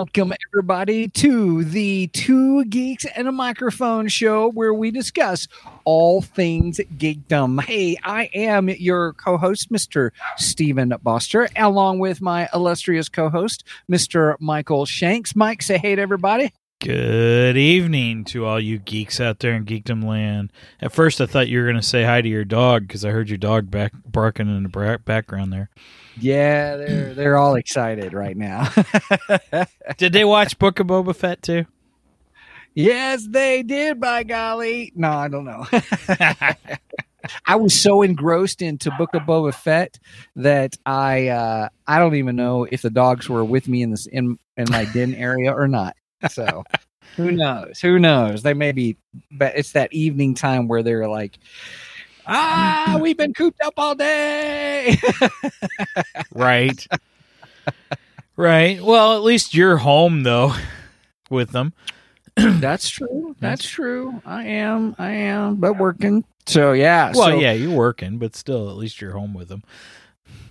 Welcome, everybody, to the Two Geeks and a Microphone show where we discuss all things geekdom. Hey, I am your co host, Mr. Stephen Boster, along with my illustrious co host, Mr. Michael Shanks. Mike, say hey to everybody. Good evening to all you geeks out there in geekdom land. At first, I thought you were going to say hi to your dog because I heard your dog back barking in the bra- background there. Yeah, they're they're all excited right now. Did they watch Book of Boba Fett too? yes, they did. By golly, no, I don't know. I was so engrossed into Book of Boba Fett that I uh, I don't even know if the dogs were with me in this in in my den area or not. So who knows? Who knows? They may be, but it's that evening time where they're like, ah, we've been cooped up all day. right. right. Well, at least you're home though with them. That's true. That's true. I am. I am, but working. So yeah. Well, so, yeah, you're working, but still, at least you're home with them.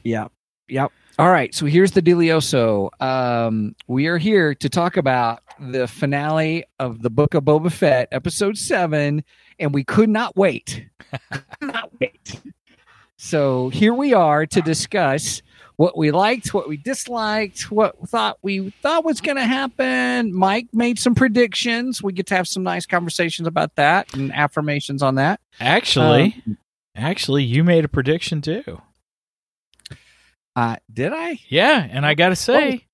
Yep. Yep. All right. So here's the dealioso. Um, we are here to talk about the finale of the Book of Boba Fett, episode seven, and we could not wait. could not wait. So here we are to discuss what we liked, what we disliked, what thought we thought was going to happen. Mike made some predictions. We get to have some nice conversations about that and affirmations on that. Actually, actually, you made a prediction too. Uh, did I? Yeah, and I got to say,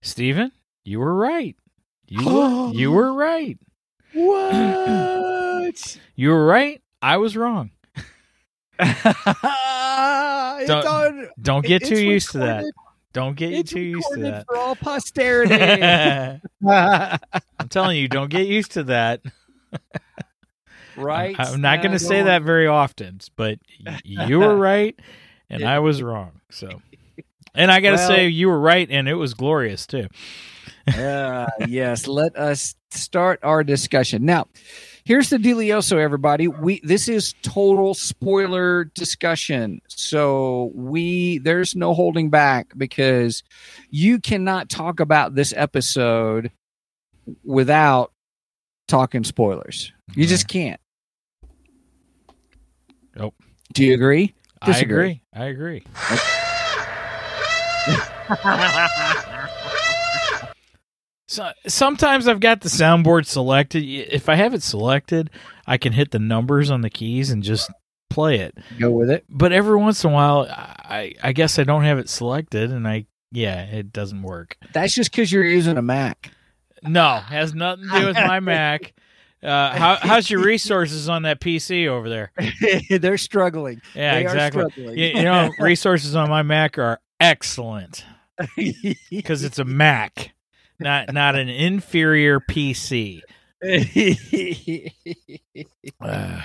Steven, you were right. You you were right. What? You were right. I was wrong. Don't- on- Don't get too used to that. Don't get It's too used to that. for all posterity. I'm telling you, don't get used to that. right? I'm not going to say that very often, but you were right and I was wrong. So, and I got to Well- say, you were right, and it was glorious too. uh, yes, let us start our discussion. Now, here's the dealioso, everybody. We this is total spoiler discussion. So we there's no holding back because you cannot talk about this episode without talking spoilers. You just can't. Nope. Do you agree? I Disagree. agree. I agree. So sometimes I've got the soundboard selected. If I have it selected, I can hit the numbers on the keys and just play it. Go with it. But every once in a while, I I guess I don't have it selected, and I yeah, it doesn't work. That's just because you're using a Mac. No, has nothing to do with my Mac. Uh, how, how's your resources on that PC over there? They're struggling. Yeah, They are exactly. struggling. You, you know, resources on my Mac are excellent because it's a Mac, not not an inferior PC. Uh,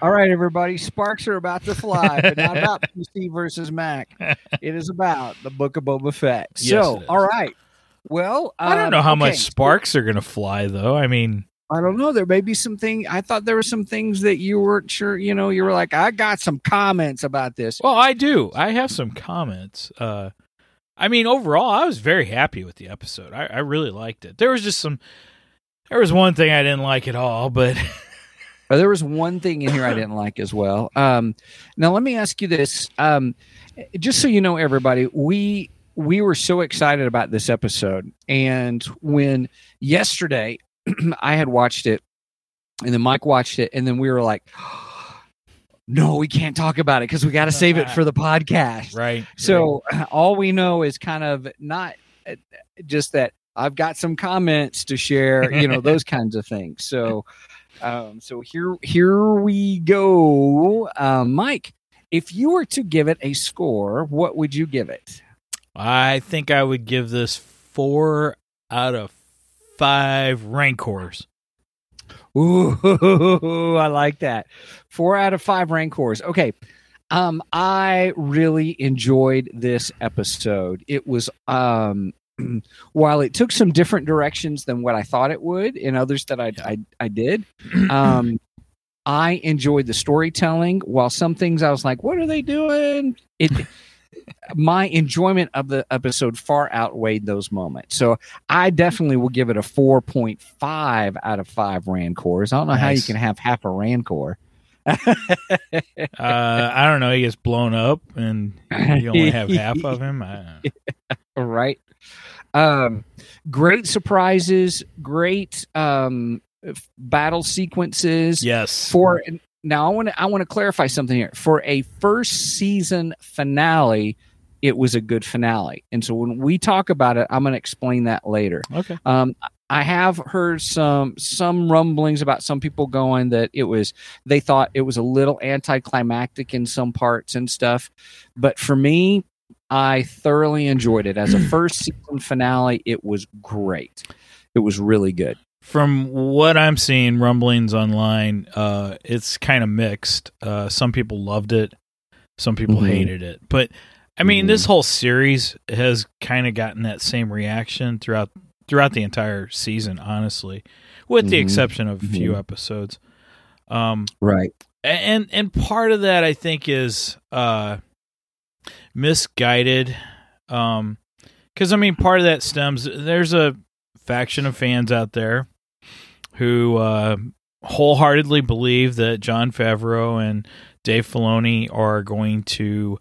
All right, everybody. Sparks are about to fly, but not about PC versus Mac. It is about the Book of Boba Fett. Yes, so, all right. Well, I don't um, know how okay. much sparks are going to fly, though. I mean, I don't know. There may be some thing. I thought there were some things that you weren't sure. You know, you were like, I got some comments about this. well, I do. I have some comments. Uh, I mean, overall, I was very happy with the episode. I, I really liked it. There was just some. There was one thing I didn't like at all, but But there was one thing in here I didn't like as well. Um, now let me ask you this, um, just so you know, everybody, we we were so excited about this episode, and when yesterday I had watched it, and then Mike watched it, and then we were like, "No, we can't talk about it because we got to save it for the podcast." right. So all we know is kind of not uh, just that I've got some comments to share, you know, those kinds of things. So, um, so here, here we go. Um, Mike, if you were to give it a score, what would you give it? I think I would give this four out of five Rancors. Ooh, I like that. Four out of five Rancors. Okay. Um, I really enjoyed this episode. It was um while it took some different directions than what I thought it would, and others that I I, I did, um, I enjoyed the storytelling. While some things I was like, "What are they doing?" It my enjoyment of the episode far outweighed those moments. So I definitely will give it a four point five out of five Rancors. I don't know how you can have half a Rancor. Uh, I don't know. He gets blown up, and you only have half of him. Right. Um, great surprises, great um, battle sequences. yes. For now, I want to I want to clarify something here. For a first season finale, it was a good finale, and so when we talk about it, I'm going to explain that later. Okay. Um, I have heard some some rumblings about some people going that it was they thought it was a little anticlimactic in some parts and stuff, but for me, I thoroughly enjoyed it as a first season finale. It was great. It was really good. From what I'm seeing, rumblings online, uh, it's kind of mixed. Uh, some people loved it, some people Mhm. hated it. But I mean, Mhm. this whole series has kind of gotten that same reaction throughout throughout the entire season, honestly, with the Mhm. exception of a few Mhm. episodes. Um, Right. and and part of that I think is uh misguided um cuz I mean part of that stems there's a faction of fans out there who uh wholeheartedly believe that Jon Favreau and Dave Filoni are going to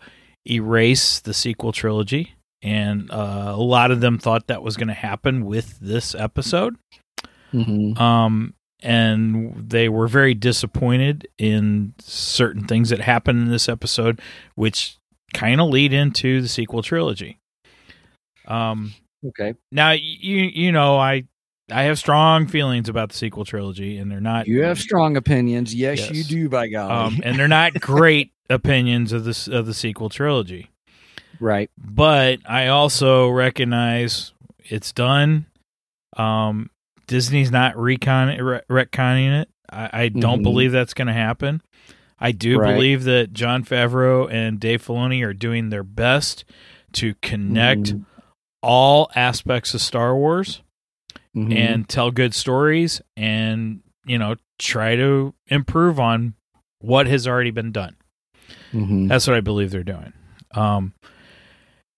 erase the sequel trilogy and uh, a lot of them thought that was going to happen with this episode Mm-hmm. um, and they were very disappointed in certain things that happened in this episode, which kind of lead into the sequel trilogy. Um, Okay. now you you know I I have strong feelings about the sequel trilogy, and they're not You have strong opinions. Yes, Yes. you do. By God, um, and they're not great opinions of this of the sequel trilogy. right. but I also recognize it's done. Um, Disney's not recon re- retconning it. I, I don't Mhm. believe that's going to happen. I do Right. believe that Jon Favreau and Dave Filoni are doing their best to connect Mhm. all aspects of Star Wars Mhm. and tell good stories and you know try to improve on what has already been done. Mhm. That's what I believe they're doing. Um,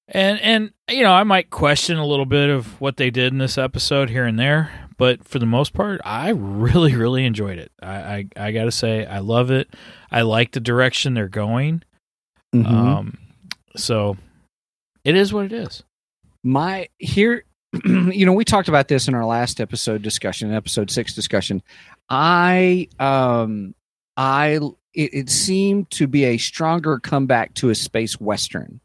and and you know, I might question a little bit of what they did in this episode here and there, but for the most part, I really really enjoyed it. I I, I got to say, I love it. I like the direction they're going. Mhm. Um, so it is what it is. my here you know we talked about this in our last episode discussion episode six discussion. I um i it, it seemed to be a stronger comeback to a space western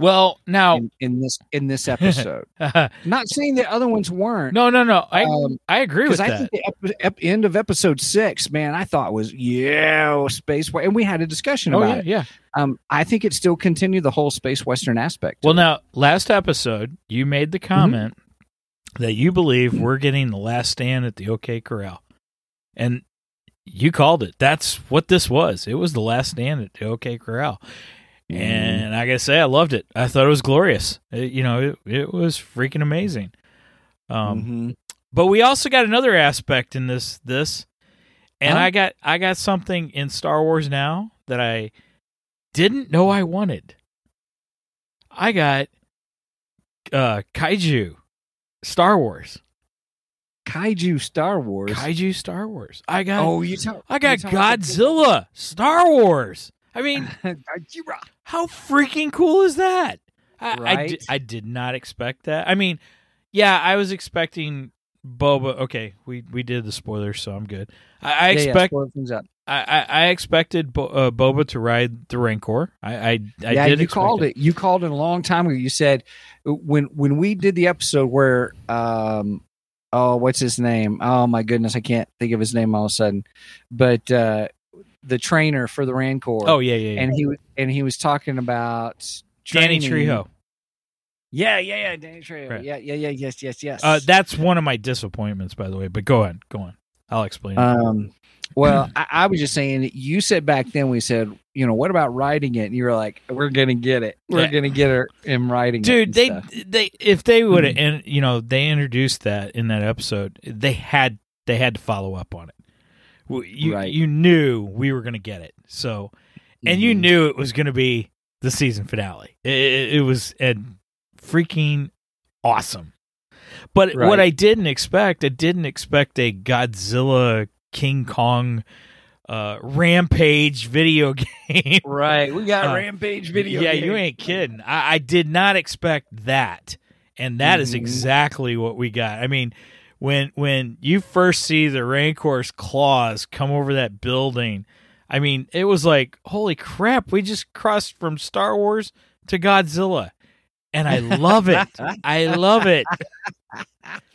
Well, now, in, in this in this episode not saying the other ones weren't no, no, no. I Um, I agree with I that. think the ep- ep- end of episode six, man, I thought was yeah, space, and we had a discussion oh about yeah, it. yeah. Um, I think it still continued the whole space western aspect. Well, now, last episode, you made the comment that you believe we're getting the last stand at the OK Corral. And you called it. That's what this was. It was the last stand at the OK Corral. And I got to say, I loved it. I thought it was glorious. It- you know, it, it was freaking amazing. Um, Mhm. but we also got another aspect in this this and Huh? I got I got something in Star Wars now that I didn't know I wanted. I got uh kaiju Star Wars. kaiju Star Wars. Kaiju Star Wars. I got oh, you tell I got Godzilla Star Wars. I mean, how freaking cool is that? I, I, Right? di- I did not expect that. I mean, yeah, I was expecting Boba. Okay, we we did the spoilers, so I'm good. I, I Yeah, yeah, expect spoil things up. I, I, I expected Bo, uh, Boba to ride the Rancor. I I, I yeah, did. you called it. You called it a long time ago. You said when when we did the episode where um oh what's his name? Oh my goodness, I can't think of his name all of a sudden. But uh the trainer for the Rancor. Oh yeah, yeah, yeah. and he was and he was talking about Danny training- Trejo. Yeah, yeah, yeah. Danny Trejo. Right. Yeah, yeah, yeah. Yes, yes, yes. Uh, that's one of my disappointments, by the way. But go on, go on. I'll explain. Um, well, I, I was just saying, you said back then, we said, you know, what about writing it? And you were like, we're going to get it. We're Yeah. going to get her him writing dude it. they stuff. they if they would have and you know they introduced that in that episode they had they had to follow up on it you Right. you knew we were going to get it so and you Mhm. knew it was going to be the season finale it, it, it was and freaking awesome but Right. what i didn't expect i didn't expect a godzilla king kong uh rampage video game Right. We got Uh, Rampage video. Game. Yeah, game. you ain't kidding. I, I did not expect that, and that is Mhm. exactly what we got. I mean, when when you first see the Rancor's claws come over that building, I mean, it was like, holy crap! We just crossed from Star Wars to Godzilla, and I love it. I love it.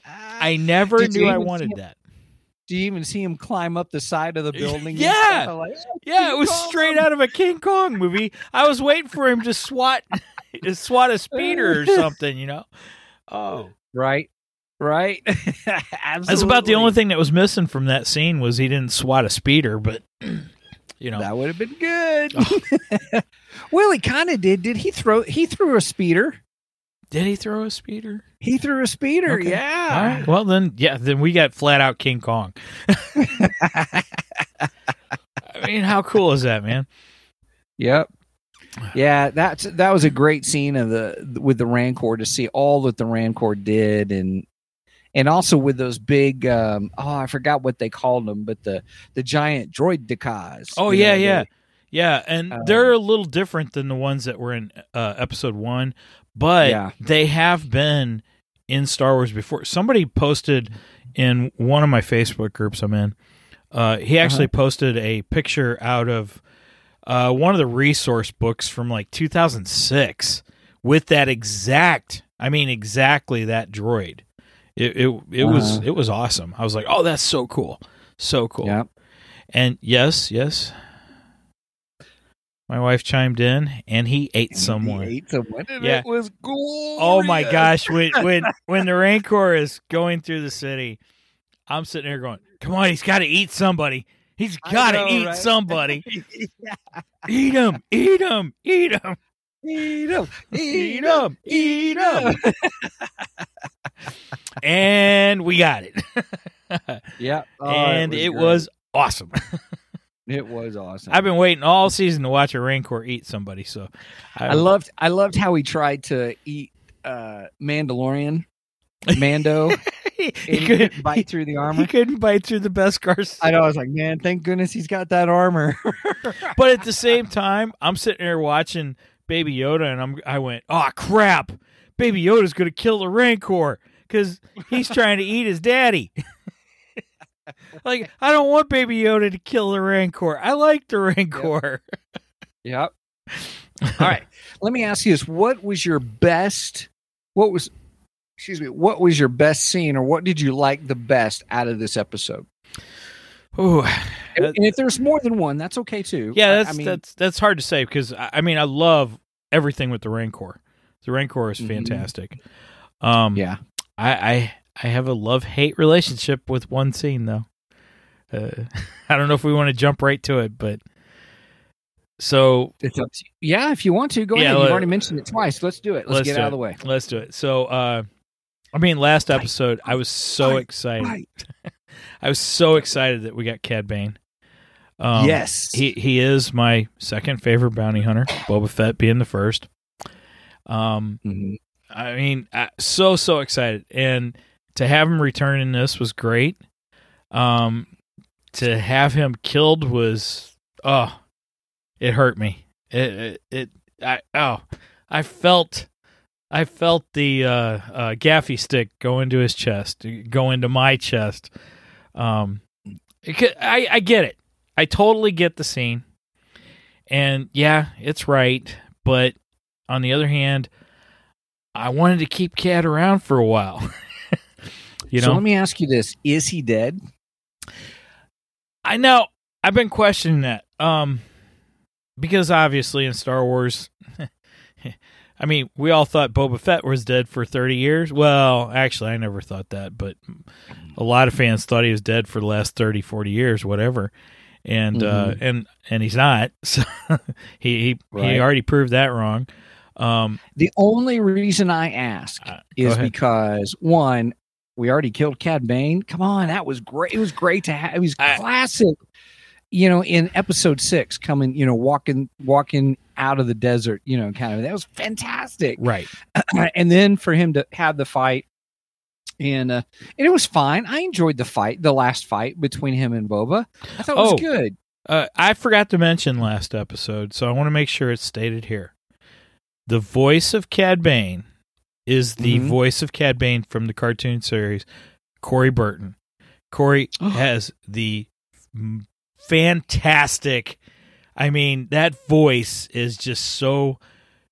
I never Did knew I wanted that. Do you even see him climb up the side of the building? Yeah. Like, oh, Yeah, it was Kong. straight out of a King Kong movie. I was waiting for him to swat to swat a speeder or something, you know. Oh, right. Right. Absolutely. that's about the only thing that was missing from that scene was he didn't swat a speeder, but you know, That would have been good. Oh. well, he kind of did. Did he throw? He threw a speeder. did he throw a speeder? He threw a speeder. Okay. Yeah. Right. Well, then, yeah, then we got flat out King Kong. I mean, how cool is that, man? Yep. Yeah, that's that was a great scene of the with the Rancor to see all that the Rancor did and and also with those big um oh I forgot what they called them but the the giant droidekas. Oh yeah, know, yeah, the- yeah, and Um, they're a little different than the ones that were in uh, episode one, but Yeah. they have been in Star Wars before. Somebody posted in one of my Facebook groups I'm in. Uh, he actually Uh-huh. posted a picture out of uh, one of the resource books from like 2006 with that exact, I mean, exactly that droid. It it, it was Uh-huh. it was awesome. I was like, oh, that's so cool, so cool. Yep. And yes, yes. My wife chimed in and he ate someone. He ate someone and Yeah. it was cool. Oh my gosh, when when when the Rancor is going through the city, I'm sitting there going, "Come on, he's got to eat somebody. He's got to eat right? somebody. eat him, eat him, eat him, Eat 'em, eat him, eat him." and we got it. Yeah. Oh, and it great. was awesome. it was awesome. I've been waiting all season to watch a Rancor eat somebody, so I loved I loved how he tried to eat uh Mandalorian Mando he, he couldn't bite through the armor. He couldn't bite through the Beskar I know. I was like, man, thank goodness he's got that armor. but at the same time, I'm sitting here watching Baby Yoda, and I'm I went, oh crap, Baby Yoda's gonna kill the Rancor because he's trying to eat his daddy. like I don't want Baby Yoda to kill the Rancor. I like the Rancor. yep. All right. Let me ask you this: What was your best? What was? Excuse me. What was your best scene, or what did you like the best out of this episode? Ooh, And, and if there's more than one, that's okay too. yeah, that's I mean, that's that's hard to say because I, mean I love everything with the Rancor. The Rancor is Mhm. fantastic. Um, yeah. I I I have a love hate relationship with one scene though. Uh, I don't know if we want to jump right to it, but so It's up to. Yeah, if you want to, go Yeah, ahead. You've already mentioned it twice. Let's do it. Let's, let's get out it. of the way. Let's do it. So uh, I mean, last episode I was so excited. Right. I was so excited that we got Cad Bane. Um, yes. he he is my second favorite bounty hunter. Boba Fett being the first. Um, Mhm. I mean, I, so so excited, and to have him return in this was great. Um, to have him killed was oh, it hurt me. It it, it I oh, I felt. I felt the uh, uh, gaffi stick go into his chest, go into my chest. Um, could- I I get it. I totally get the scene, and yeah, it's right. But on the other hand, I wanted to keep Cat around for a while. you so know, let me ask you this: Is he dead? I know I've been questioning that. Um, because obviously in Star Wars, I mean, we all thought Boba Fett was dead for 30 years. Well, actually, I never thought that, but a lot of fans thought he was dead for the last 30, 40 years, whatever. And uh, Mhm. and and he's not. So he he, Right. he already proved that wrong. Um, The only reason I ask Uh, is ahead. because one, we already killed Cad Bane. Come on, that was great. It was great to have. It was I- classic. You know, in episode six, coming, you know, walking, walking out of the desert, you know, kind of that was fantastic. right. and then for him to have the fight, and uh, and it was fine. I enjoyed the fight, the last fight between him and Boba. I thought it was Oh. good. Uh, I forgot to mention last episode, so I want to make sure it's stated here. The voice of Cad Bane is the Mhm. voice of Cad Bane from the cartoon series, Corey Burton. Corey has the fantastic. I mean, that voice is just so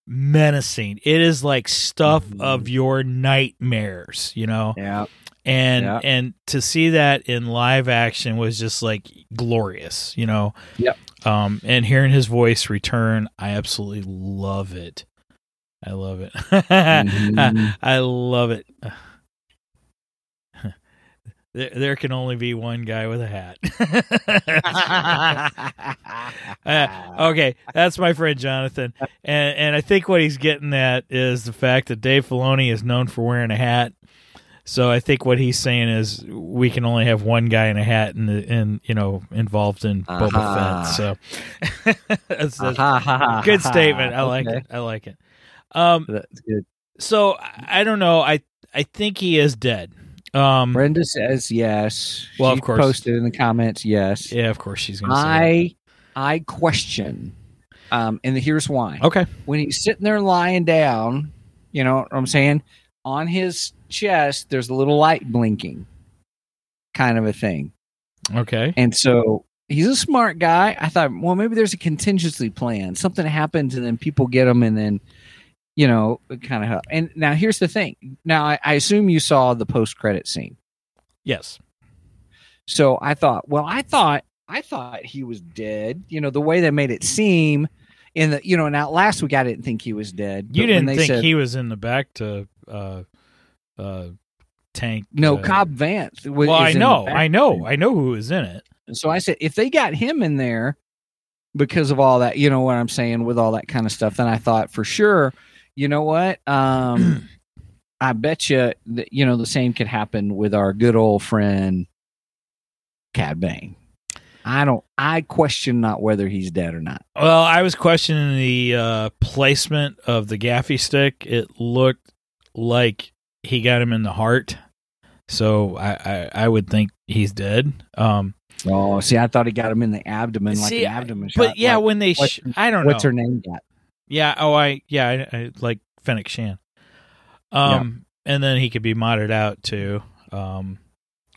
menacing. It is like stuff Mhm. of your nightmares, you know Yeah, and Yeah. and to see that in live action was just like glorious you know Yep. um and hearing his voice return i absolutely love it i love it Mhm. i love it there, there can only be one guy with a hat Uh, okay, that's my friend Jonathan, and and I think what he's getting at is the fact that Dave Filoni is known for wearing a hat. So I think what he's saying is we can only have one guy in a hat and in you know involved in Boba Uh-huh. Fett. So that's, that's Ah, good statement. I like Okay. it. I like it. Um, That's good. so I I don't know. I I think he is dead. Um, Brenda says yes. Well, She of course. posted in the comments yes. yeah, of course she's gonna say. I I question, um, and here's why. Okay. When he's sitting there lying down, you know what I'm saying? On his chest, there's a little light blinking, kind of a thing. Okay. And so he's a smart guy. I thought, well, maybe there's a contingency plan. Something happens, and then people get him, and then you know, kind of help. And now here's the thing. Now I, I assume you saw the post credit scene. Yes. So I thought, well, I thought I thought he was dead. You know, the way they made it seem in the you know, now last week I didn't think he was dead. You didn't they think said, he was in the back to uh uh tank no uh, Cobb Vanth. was- Well, I is in the know. I know, I know who was in it. So I said, if they got him in there because of all that, you know what I'm saying, with all that kind of stuff, then I thought for sure, you know what? Um, I bet you that, you know, the same could happen with our good old friend, Cad Bane. I don't, I question not whether he's dead or not. Well, I was questioning the uh placement of the gaffi stick. It looked like he got him in the heart. So I, I, I would think he's dead. Um Oh, see, I thought he got him in the abdomen, like See, an abdomen shot. but yeah, like- when they sh- I don't what's know. What's her name got? Yeah, oh I yeah, I, I like Fennec Shand. Um and then he could be modded out too. Um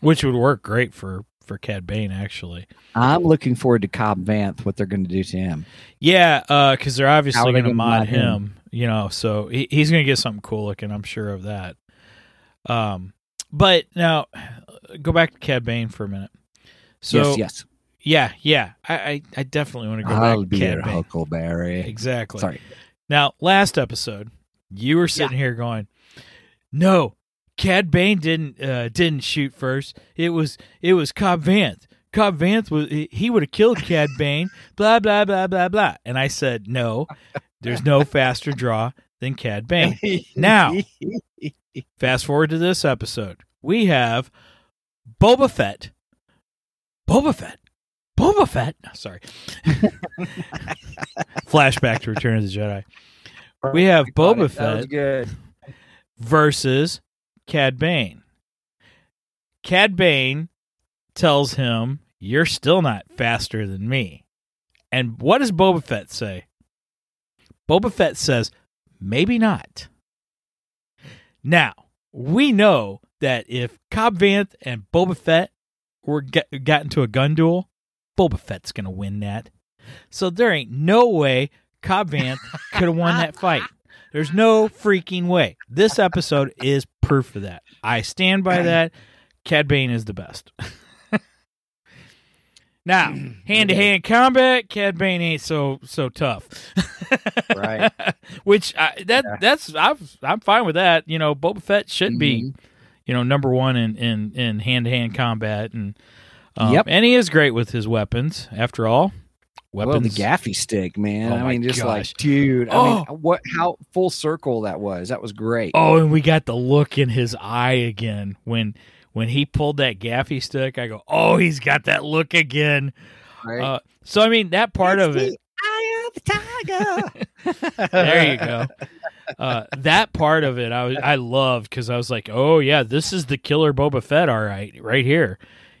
which would work great for for Cad Bane actually. I'm looking forward to Cobb Vanth, what they're going to do to him. Yeah, uh, because they're obviously going to mod mod him, him? you know, so he, he's going to get something cool looking. I'm sure of that. Um, but now go back to Cad Bane for a minute. So yes, yes. Yeah, yeah, I, I, I definitely want to go I'll back be to your Huckleberry. Exactly. Sorry. Now, last episode, you were sitting here going, "No, Cad Bane didn't uh, didn't shoot first. It was it was Cobb Vanth. Cobb Vanth was he- he would have killed Cad Bane. Blah blah blah blah blah." And I said, "No, there's no faster draw than Cad Bane." Now- Fast forward to this episode, we have Boba Fett. Boba Fett. Boba Fett. No, sorry. Flashback to Return of the Jedi. We have Got Boba it. Fett good. versus Cad Bane. Cad Bane tells him, You're still not faster than me. And what does Boba Fett say? Boba Fett says, Maybe not. Now, we know that if Cobb Vanth and Boba Fett were get, got into a gun duel, Boba Fett's going to win that. So there ain't no way Cobb Vanth could have won that fight. There's no freaking way. This episode is proof of that. I stand by that. Cad Bane is the best. now, hand to hand combat, Cad Bane ain't so so tough. Right. Which I, that Yeah. that's I'm I'm fine with that. You know, Boba Fett should be Mhm. you know number one in in in hand to hand combat, and um, Yep. and he is great with his weapons. After all, weapons. Well, the gaffi stick, man. Oh I mean, just gosh. like, dude. I Oh. mean, what? How full circle that was? That was great. Oh, and we got the look in his eye again when when he pulled that gaffi stick. I go, oh, he's got that look again. right? Uh, so I mean, that part of it. Eye of the tiger. there you go. Uh, that part of it, I was I loved because I was like, oh yeah, this is the killer Boba Fett, all right, right here.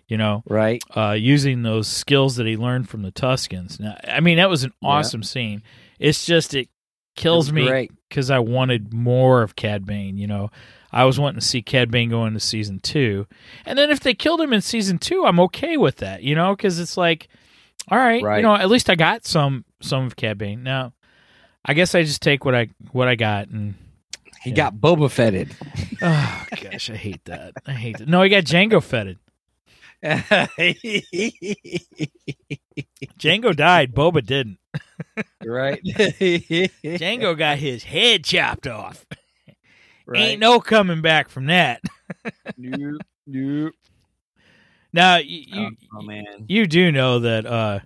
You know, Right. uh, using those skills that he learned from the Tuskens. Now, I mean, that was an Yeah. awesome scene. It's just it kills me because I wanted more of Cad Bane. You know, I was wanting to see Cad Bane go into season two, and then if they killed him in season two, I'm okay with that. You know, because it's like, all right, Right. you know, at least I got some some of Cad Bane. Now, I guess I just take what I what I got and. He Yeah. got Boba Fetted. Oh gosh, I hate that. I hate that. No, he got Django fetted. Django died. Boba didn't. right. Django got his head chopped off. Right. Ain't no coming back from that. Nope. Nope. Now you you, oh, man. you do know that uh,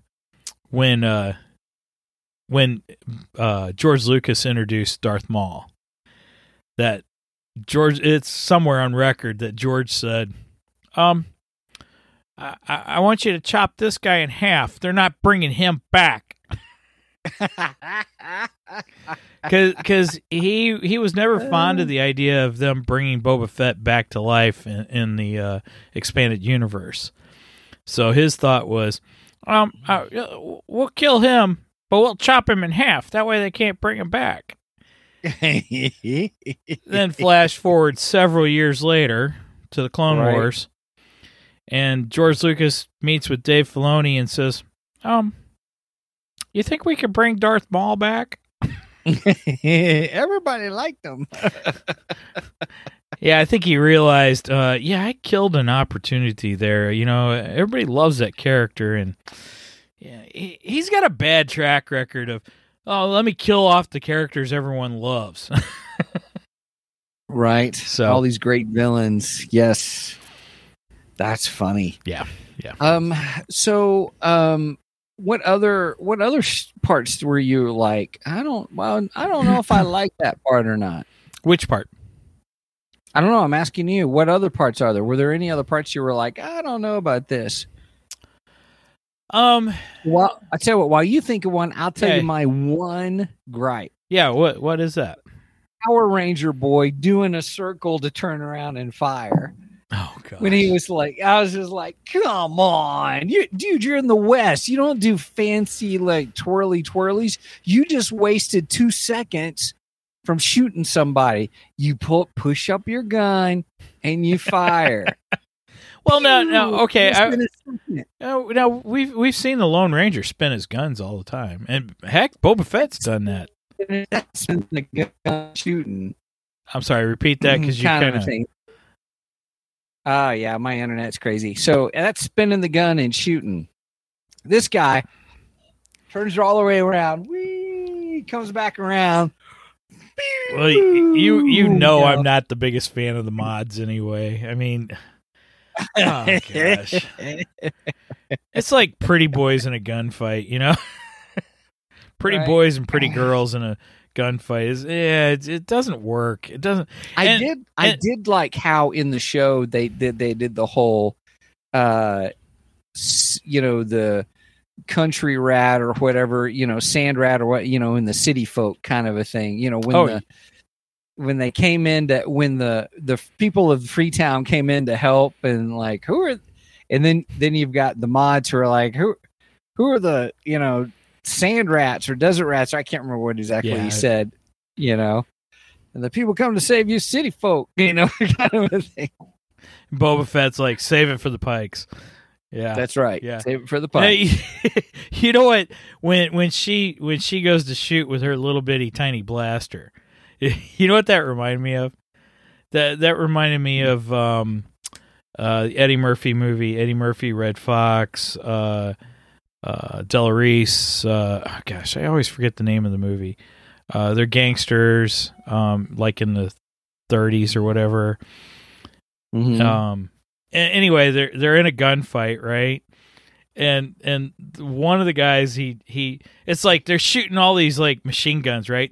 when uh, when uh, George Lucas introduced Darth Maul, that George it's somewhere on record that George said, um. I, I I want you to chop this guy in half. They're not bringing him back. because he he was never fond of the idea of them bringing Boba Fett back to life in, in the uh, expanded universe. So his thought was, um, uh, we'll kill him, but we'll chop him in half. That way they can't bring him back. Then flash forward several years later to the Clone Right. Wars, and George Lucas meets with Dave Filoni and says, um. You think we could bring Darth Maul back? Everybody liked him. Yeah, I think he realized, uh, yeah, I killed an opportunity there. You know, everybody loves that character, and yeah, he, he's got a bad track record of, oh, let me kill off the characters everyone loves. Right. So- all these great villains. Yes. That's funny. yeah, yeah. Um so um what other what other parts were you like? I don't well I don't know if I like that part or not. Which part? I don't know. I'm asking you. What other parts are there? Were there any other parts you were like, I don't know about this? Um, Well, I tell you what. While you think of one, I'll tell Okay. you my one gripe. yeah. What what is that? Power Ranger boy doing a circle to turn around and fire. Oh god. when he was like, I was just like, come on, you, dude, you're in the West. You don't do fancy like twirly twirlies. You just wasted two seconds from shooting somebody. You pull, push up your gun and you fire. well, no, no. Okay, I, a no, oh, no. We've we've seen the Lone Ranger spin his guns all the time, and heck, Boba Fett's done that. That's the gun shooting I'm sorry. Repeat that mm, because you kind of. Oh yeah, my internet's crazy. So that's spinning the gun and shooting. This guy turns all the way around. Whee, comes back around. Well, you you, know Yeah. I'm not the biggest fan of the mods anyway. I mean, oh gosh, it's like pretty boys in a gunfight, you know. pretty Right. boys and pretty girls in a gunfight is yeah, it, it doesn't work. It doesn't. I And- did. I and- did like how in the show they did. They did the whole, uh, you know, the country rat or whatever. You know, sand rat or what. You know, in the city folk kind of a thing. You know, when Oh, the when they came in to when the the people of Freetown came in to help and like who are, and then then you've got the mods who are like who who are the you know sand rats or desert rats. I can't remember what exactly Yeah. he said. You know and the people come to save you, city folk. You know, kind of a thing. Boba Fett's like save it for the pikes. Yeah, That's right. Yeah. Save it for the pipe. Hey, you know what? When when she when she goes to shoot with her little bitty tiny blaster, you know what that reminded me of? That that reminded me of um, uh, Eddie Murphy movie, Eddie Murphy, Redd Foxx, uh, uh, Del Reese. Uh, oh gosh, I always forget the name of the movie. Uh, they're gangsters, um, like in the 30s or whatever. Mhm. Um. anyway, they're they're in a gunfight, right? And and one of the guys, he he, it's like they're shooting all these like machine guns, right?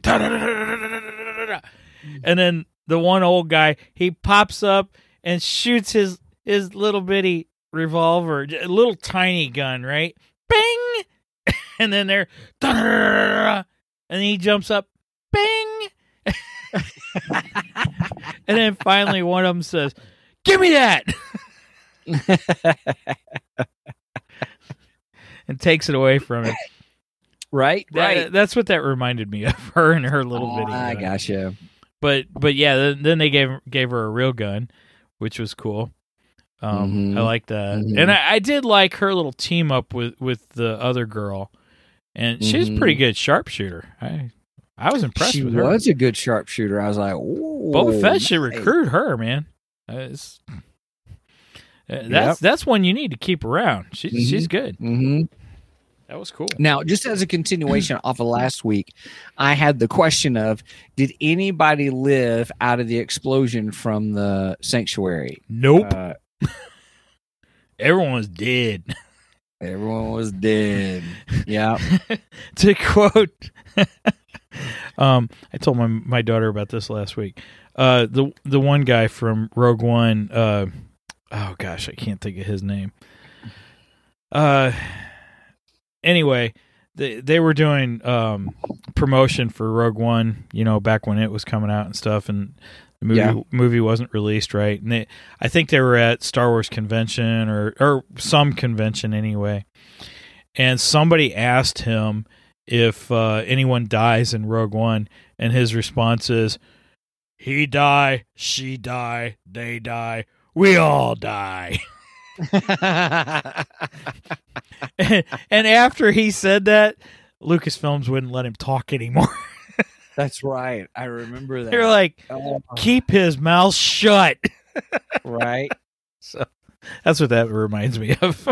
And then the one old guy, he pops up and shoots his his little bitty revolver, a little tiny gun, right? Bing! And then they're and then he jumps up, bing! and then finally one of them says, "Give me that!" and takes it away from him. right, That- right. that's what that reminded me of her and her little Oh, bitty. I gotcha. but but yeah, then, then they gave gave her a real gun, which was cool. Um, Mhm. I like that, Mhm. and I, I did like her little team up with with the other girl, and she's a pretty good sharpshooter. I I was impressed She with her. was a good sharpshooter. I was like, Boba Fett should recruit her, man. Uh, uh, that's that's one you need to keep around. She's Mhm. she's good. Mhm. That was cool. Now, just as a continuation off of last week, I had the question of Did anybody live out of the explosion from the sanctuary? Nope, Uh, everyone was dead. everyone was dead. Yeah. to quote um i told my my daughter about this last week uh the the one guy from rogue one uh oh gosh i can't think of his name uh anyway they they were doing um promotion for rogue one you know back when it was coming out and stuff and the movie Yeah. movie wasn't released right and they i think they were at star wars convention or or some convention anyway and somebody asked him if uh, anyone dies in Rogue One, and his response is, "He die, she die, they die, we all die." and, and after he said that, Lucasfilms wouldn't let him talk anymore. That's right. I remember that. They're like, Oh, "Keep his mouth shut." right. so that's what that reminds me of.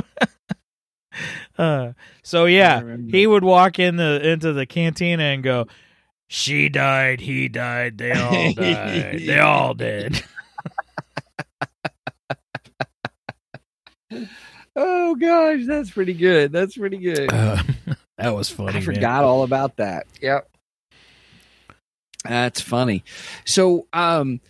uh, so yeah, he would walk in the into the cantina and go, "She died, he died, they all died, they all did." Oh gosh, that's pretty good. That's pretty good. Uh, that was funny. I man. forgot all about that. Yep. That's funny. So, um,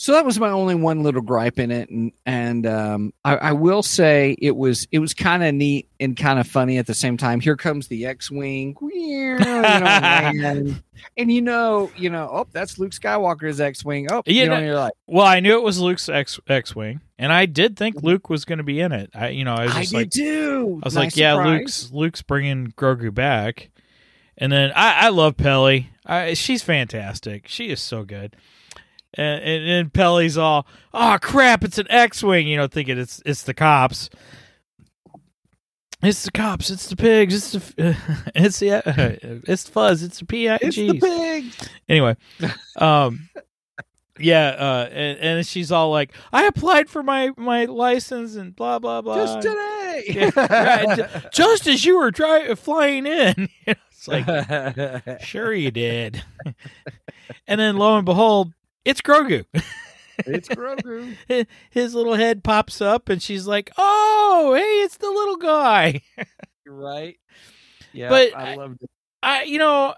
so that was my only one little gripe in it, and and um, I, I will say it was it was kind of neat and kind of funny at the same time. Here comes the X-wing, you know, and, and you know, you know, oh, that's Luke Skywalker's X-wing. Oh, Yeah, you know, no- and you're like, Well, I knew it was Luke's X X wing, and I did think Luke was going to be in it. I, you know, I was I like, too. I was Nice like, yeah, surprise. Luke's Luke's bringing Grogu back, and then I, I love Peli. I, she's fantastic. She is so good. And, and, and Peli's all, oh crap, it's an X-wing, you know, thinking it's it's the cops. It's the cops. It's the pigs. It's the it's the it's the fuzz. It's the PIGs. It's the pig. anyway um yeah uh and, and she's all like i applied for my my license and blah blah blah Just today. Yeah, right, just as you were flying in it's like sure you did and then lo and behold it's grogu it's Grogu. his little head pops up and she's like oh hey it's the little guy right? Yeah, But I loved it. i you know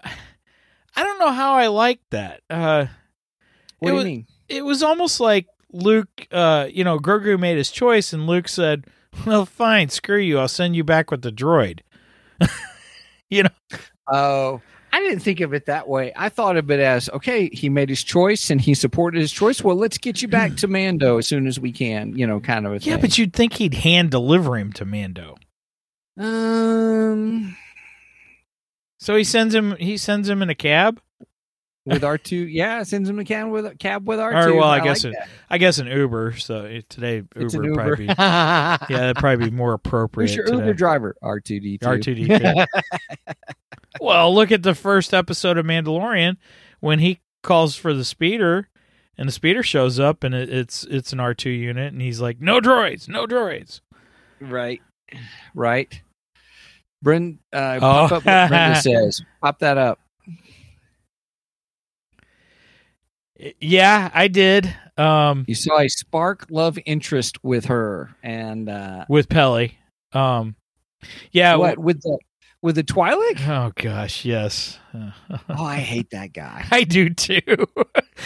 i don't know how i like that uh What it do was- you mean? it was almost like Luke, uh, you know, Grogu made his choice, and Luke said, "Well, fine, screw you. I'll send you back with the droid." you know, Oh, I didn't think of it that way. I thought of it as okay, he made his choice and he supported his choice. Well, let's get you back to Mando as soon as we can, you know, kind of a yeah, thing. but you'd think he'd hand deliver him to Mando. um, So he sends him. He sends him in a cab. with R two, yeah, sends him in a can with a cab with R Or two. well, I guess it, I guess an Uber. So it- today Uber it's an would Uber. probably be yeah, that'd probably be more appropriate. Who's your Uber driver? R two D two. R two D two. Well, look at the first episode of Mandalorian when he calls for the speeder, and the speeder shows up, and it, it's it's an R two unit, and he's like, "No droids, no droids." Right, right. Brenda, uh, Oh. pop up what Brenda says. Pop that up. Yeah, I did. Um, You saw a spark love interest with her, and uh, with Peli. Um, yeah. what with the with the Twi'lek? Oh gosh, yes. Oh, I hate that guy. I do too.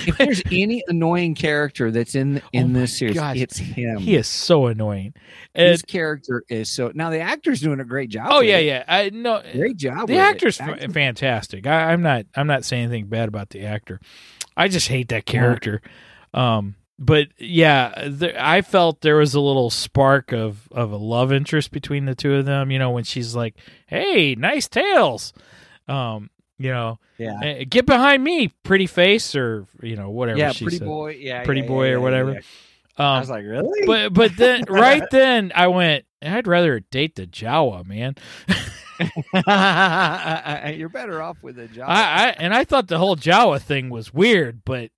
If there's any annoying character that's in in Oh this series, gosh. it's him. he is so annoying. His And, character is so. Now the actor's doing a great job. oh yeah, it. yeah. I no. great job. The with it. actor's fantastic. I, I'm not. I'm not saying anything bad about the actor. I just hate that character. Um, but yeah, there, I felt there was a little spark of of a love interest between the two of them. You know, when she's like, "Hey, nice tails," um, you know, Yeah, "Eh, get behind me, pretty face, or you know, whatever. yeah, pretty said. boy. Yeah, Pretty yeah, boy yeah, or whatever. yeah. I Um, was like, really? but but then right then I went, I'd rather date the Jawa man. You're better off with a Jawa. I, I and I thought the whole Jawa thing was weird, but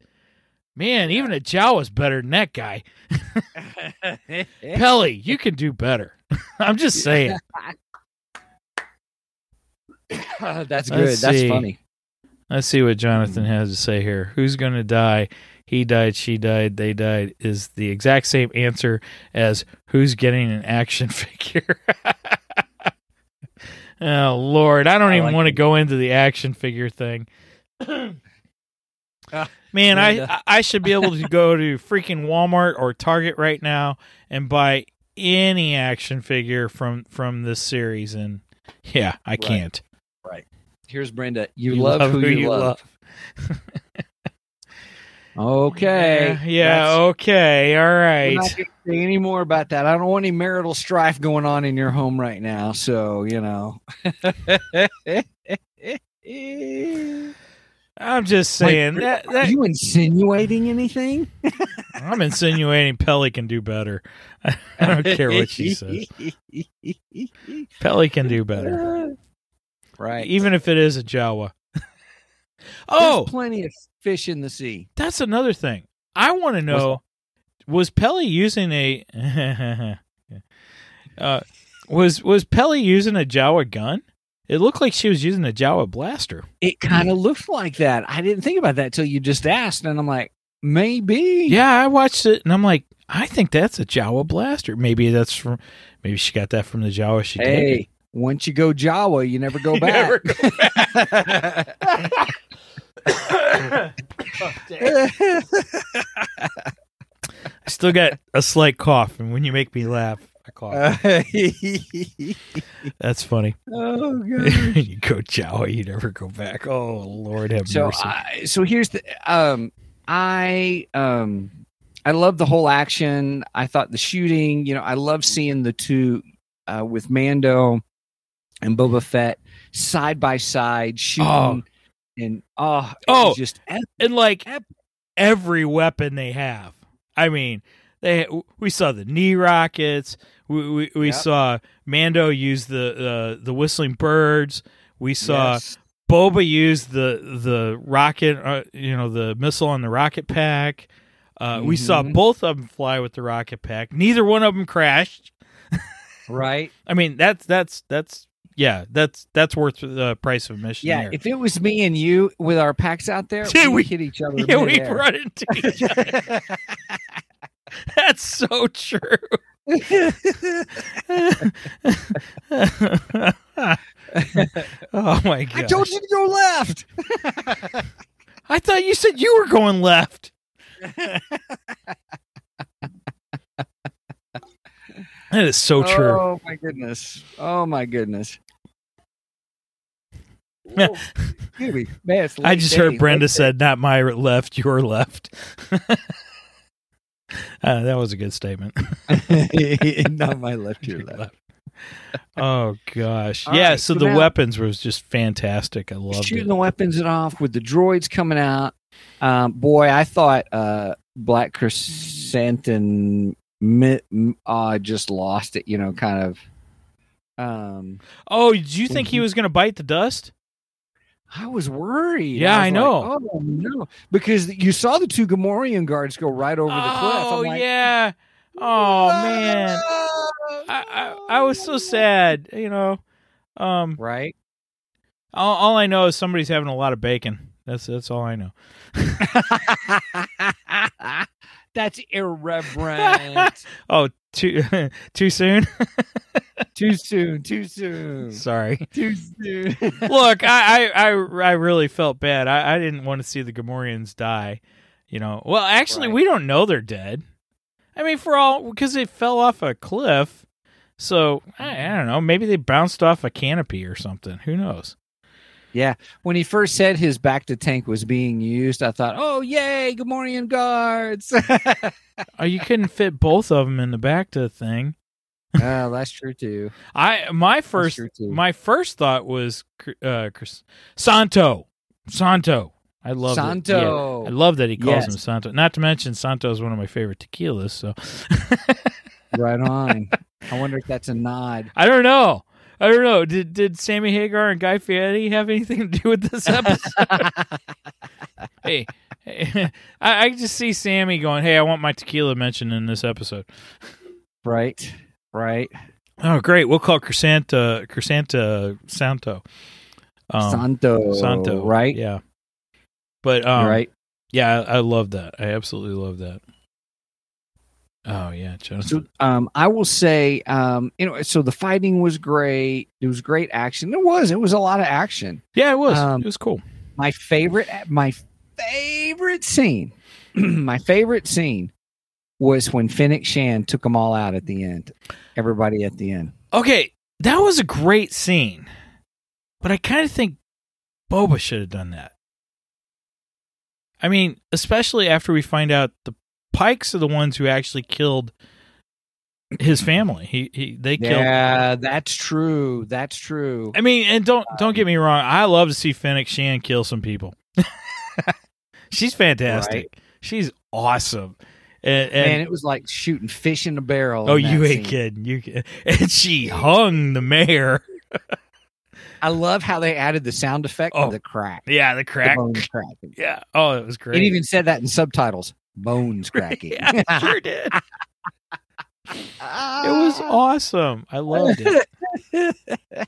man, even a Jawa's better than that guy. Peli, you can do better. I'm just saying. That's good. Let's That's see. funny. Let's see what Jonathan hmm. has to say here. Who's going to die? He died, she died, they died is the exact same answer as who's getting an action figure. oh Lord, I don't I even like want to go into the action figure thing. Man, I. I should be able to go to freaking Walmart or Target right now and buy any action figure from from this series and yeah, I Right. can't. Right. Here's Brenda. You, love, who, you, love. Okay. Yeah, yeah, okay. All right. Not say any more about that. I don't want any marital strife going on in your home right now. So you know. I'm just saying Wait, that, Are you insinuating anything? I'm insinuating Peli can do better. I don't care what she says. Peli can do better, Right. even if it is a Jawa. There's oh, plenty of fish in the sea. that's another thing. I want to know: was Peli using a? uh, was was Peli using a Jawa gun? It looked like she was using a Jawa blaster. It kind of looked like that. I didn't think about that till you just asked, and I'm like, maybe. Yeah, I watched it and I'm like, I think that's a Jawa blaster. Maybe that's from. Maybe she got that from the Jawa she did. Hey, once you go Jawa, you never go back. Never I still got a slight cough, and when you make me laugh, I. That's funny. oh god. you go Jawa, you never go back. Oh Lord, have so mercy. I, so here's the um I um I love the whole action. I thought the shooting, you know, I love seeing the two uh with Mando and Boba Fett side by side shooting Oh. and oh, Oh. just epic. and like Ep- every weapon they have. I mean, they we saw the knee rockets. We we, we Yep. saw Mando use the uh, the whistling birds. We saw Yes. Boba use the the rocket, uh, you know, the missile on the rocket pack. Uh, We saw Mhm. both of them fly with the rocket pack. Neither one of them crashed. right. I mean, that's that's that's yeah, that's that's worth the price of admission. Yeah, there. if it was me and you with our packs out there, Yeah, we hit each other. yeah, we run into each other. That's so true. oh my god! I told you to go left. I thought you said you were going left. That is so true. Oh my goodness. Oh my goodness. Whoa, excuse me. Man, I just heard Brenda said, "Not my left, your left." Uh, that was a good statement. Not my left, your left. oh gosh, All yeah. right, so, the weapons was just fantastic. I loved Shooting it. the weapons it off with the droids coming out. Um, boy, I thought uh, Black Krrsantan uh, just lost it. You know, kind of. Um, Oh, did you think Mm-hmm. he was going to bite the dust? I was worried. Yeah, I like, know. oh no, because you saw the two Gamorrean guards go right over the cliff. oh like, yeah. Oh man, I, I I was so sad. You know, Um, right? all, all I know is somebody's having a lot of bacon. That's that's all I know. That's irreverent. Oh, too too soon. too soon. Too soon. Sorry. Too soon. Look, I, I I I really felt bad. I, I didn't want to see the Gamorreans die. You know. Well, actually, Right. we don't know they're dead. I mean, for all because they fell off a cliff. So I, I don't know. Maybe they bounced off a canopy or something. Who knows? Yeah. When he first said his back to tank was being used, I thought, oh, yay, Gamorrean guards. Oh, you couldn't fit both of them in the back to thing. oh, that's true too. I my first my first thought was uh Chris, Santo. Santo. I love Santo. I love that he calls Yes. him Santo. Not to mention Santo is one of my favorite tequilas. So right on. I wonder if that's a nod. I don't know. I don't know. Did did Sammy Hagar and Guy Fieri have anything to do with this episode? hey, hey, I, I just see Sammy going, "Hey, I want my tequila mentioned in this episode." right. Right. Oh, great. We'll call Krrsantan Krrsantan Santo. Um, Santo. Santo, Right. Yeah, but um, right. Yeah, I, I love that. I absolutely love that. Oh yeah, Jonathan. So, um, I will say, um, you know, so the fighting was great. It was great action. It was. It was a lot of action. yeah, it was. um, it was cool. My favorite, my favorite scene, my favorite scene was when Fennec Shand took them all out at the end. Everybody at the end. Okay, that was a great scene, but I kind of think Boba should have done that. I mean, especially after we find out the Pikes are the ones who actually killed his family. He, he they killed. Yeah, that's true. That's true. I mean, and don't uh, don't get me wrong. I love to see Fennec Shand kill some people. She's fantastic. She's awesome. And, and Man, it was like shooting fish in a barrel. oh, you ain't scene. kidding. You kid- and she hung the mayor. I love how they added the sound effect Oh, of the crack. Yeah, the The crack. Yeah. Oh, it was great. It even said that in subtitles. Bones cracking. yeah, it sure did. It was awesome. I loved it.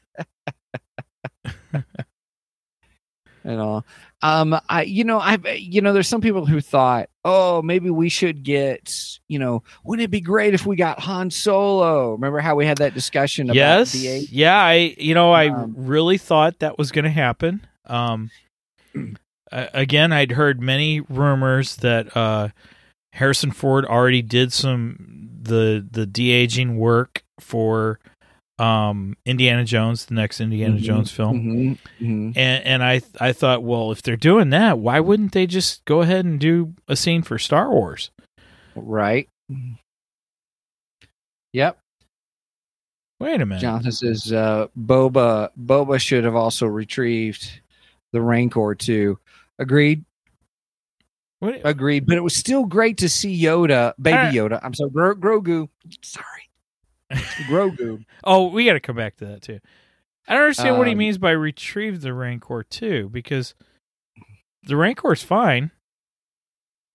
and all. Um, I, you know, I, you know, there's some people who thought, oh, maybe we should get, you know, wouldn't it be great if we got Han Solo? Remember how we had that discussion about yes. Yeah. I. You know, I Um, really thought that was going to happen. Um. a- again, I'd heard many rumors that uh, Harrison Ford already did some the the de aging work for um Indiana Jones, the next Indiana Mhm, Jones film. mhm, mhm. and and I I thought, well, if they're doing that, why wouldn't they just go ahead and do a scene for Star Wars? Right. Yep. Wait a minute. Jonathan says uh, Boba Boba should have also retrieved the Rancor too. Agreed. What- Agreed. But it was still great to see Yoda, baby Yoda. I'm sorry, Gro- Grogu. Sorry, Grogu. oh, we got to come back to that too. I don't understand what he Um, means by retrieve the Rancor too, because the Rancor's fine.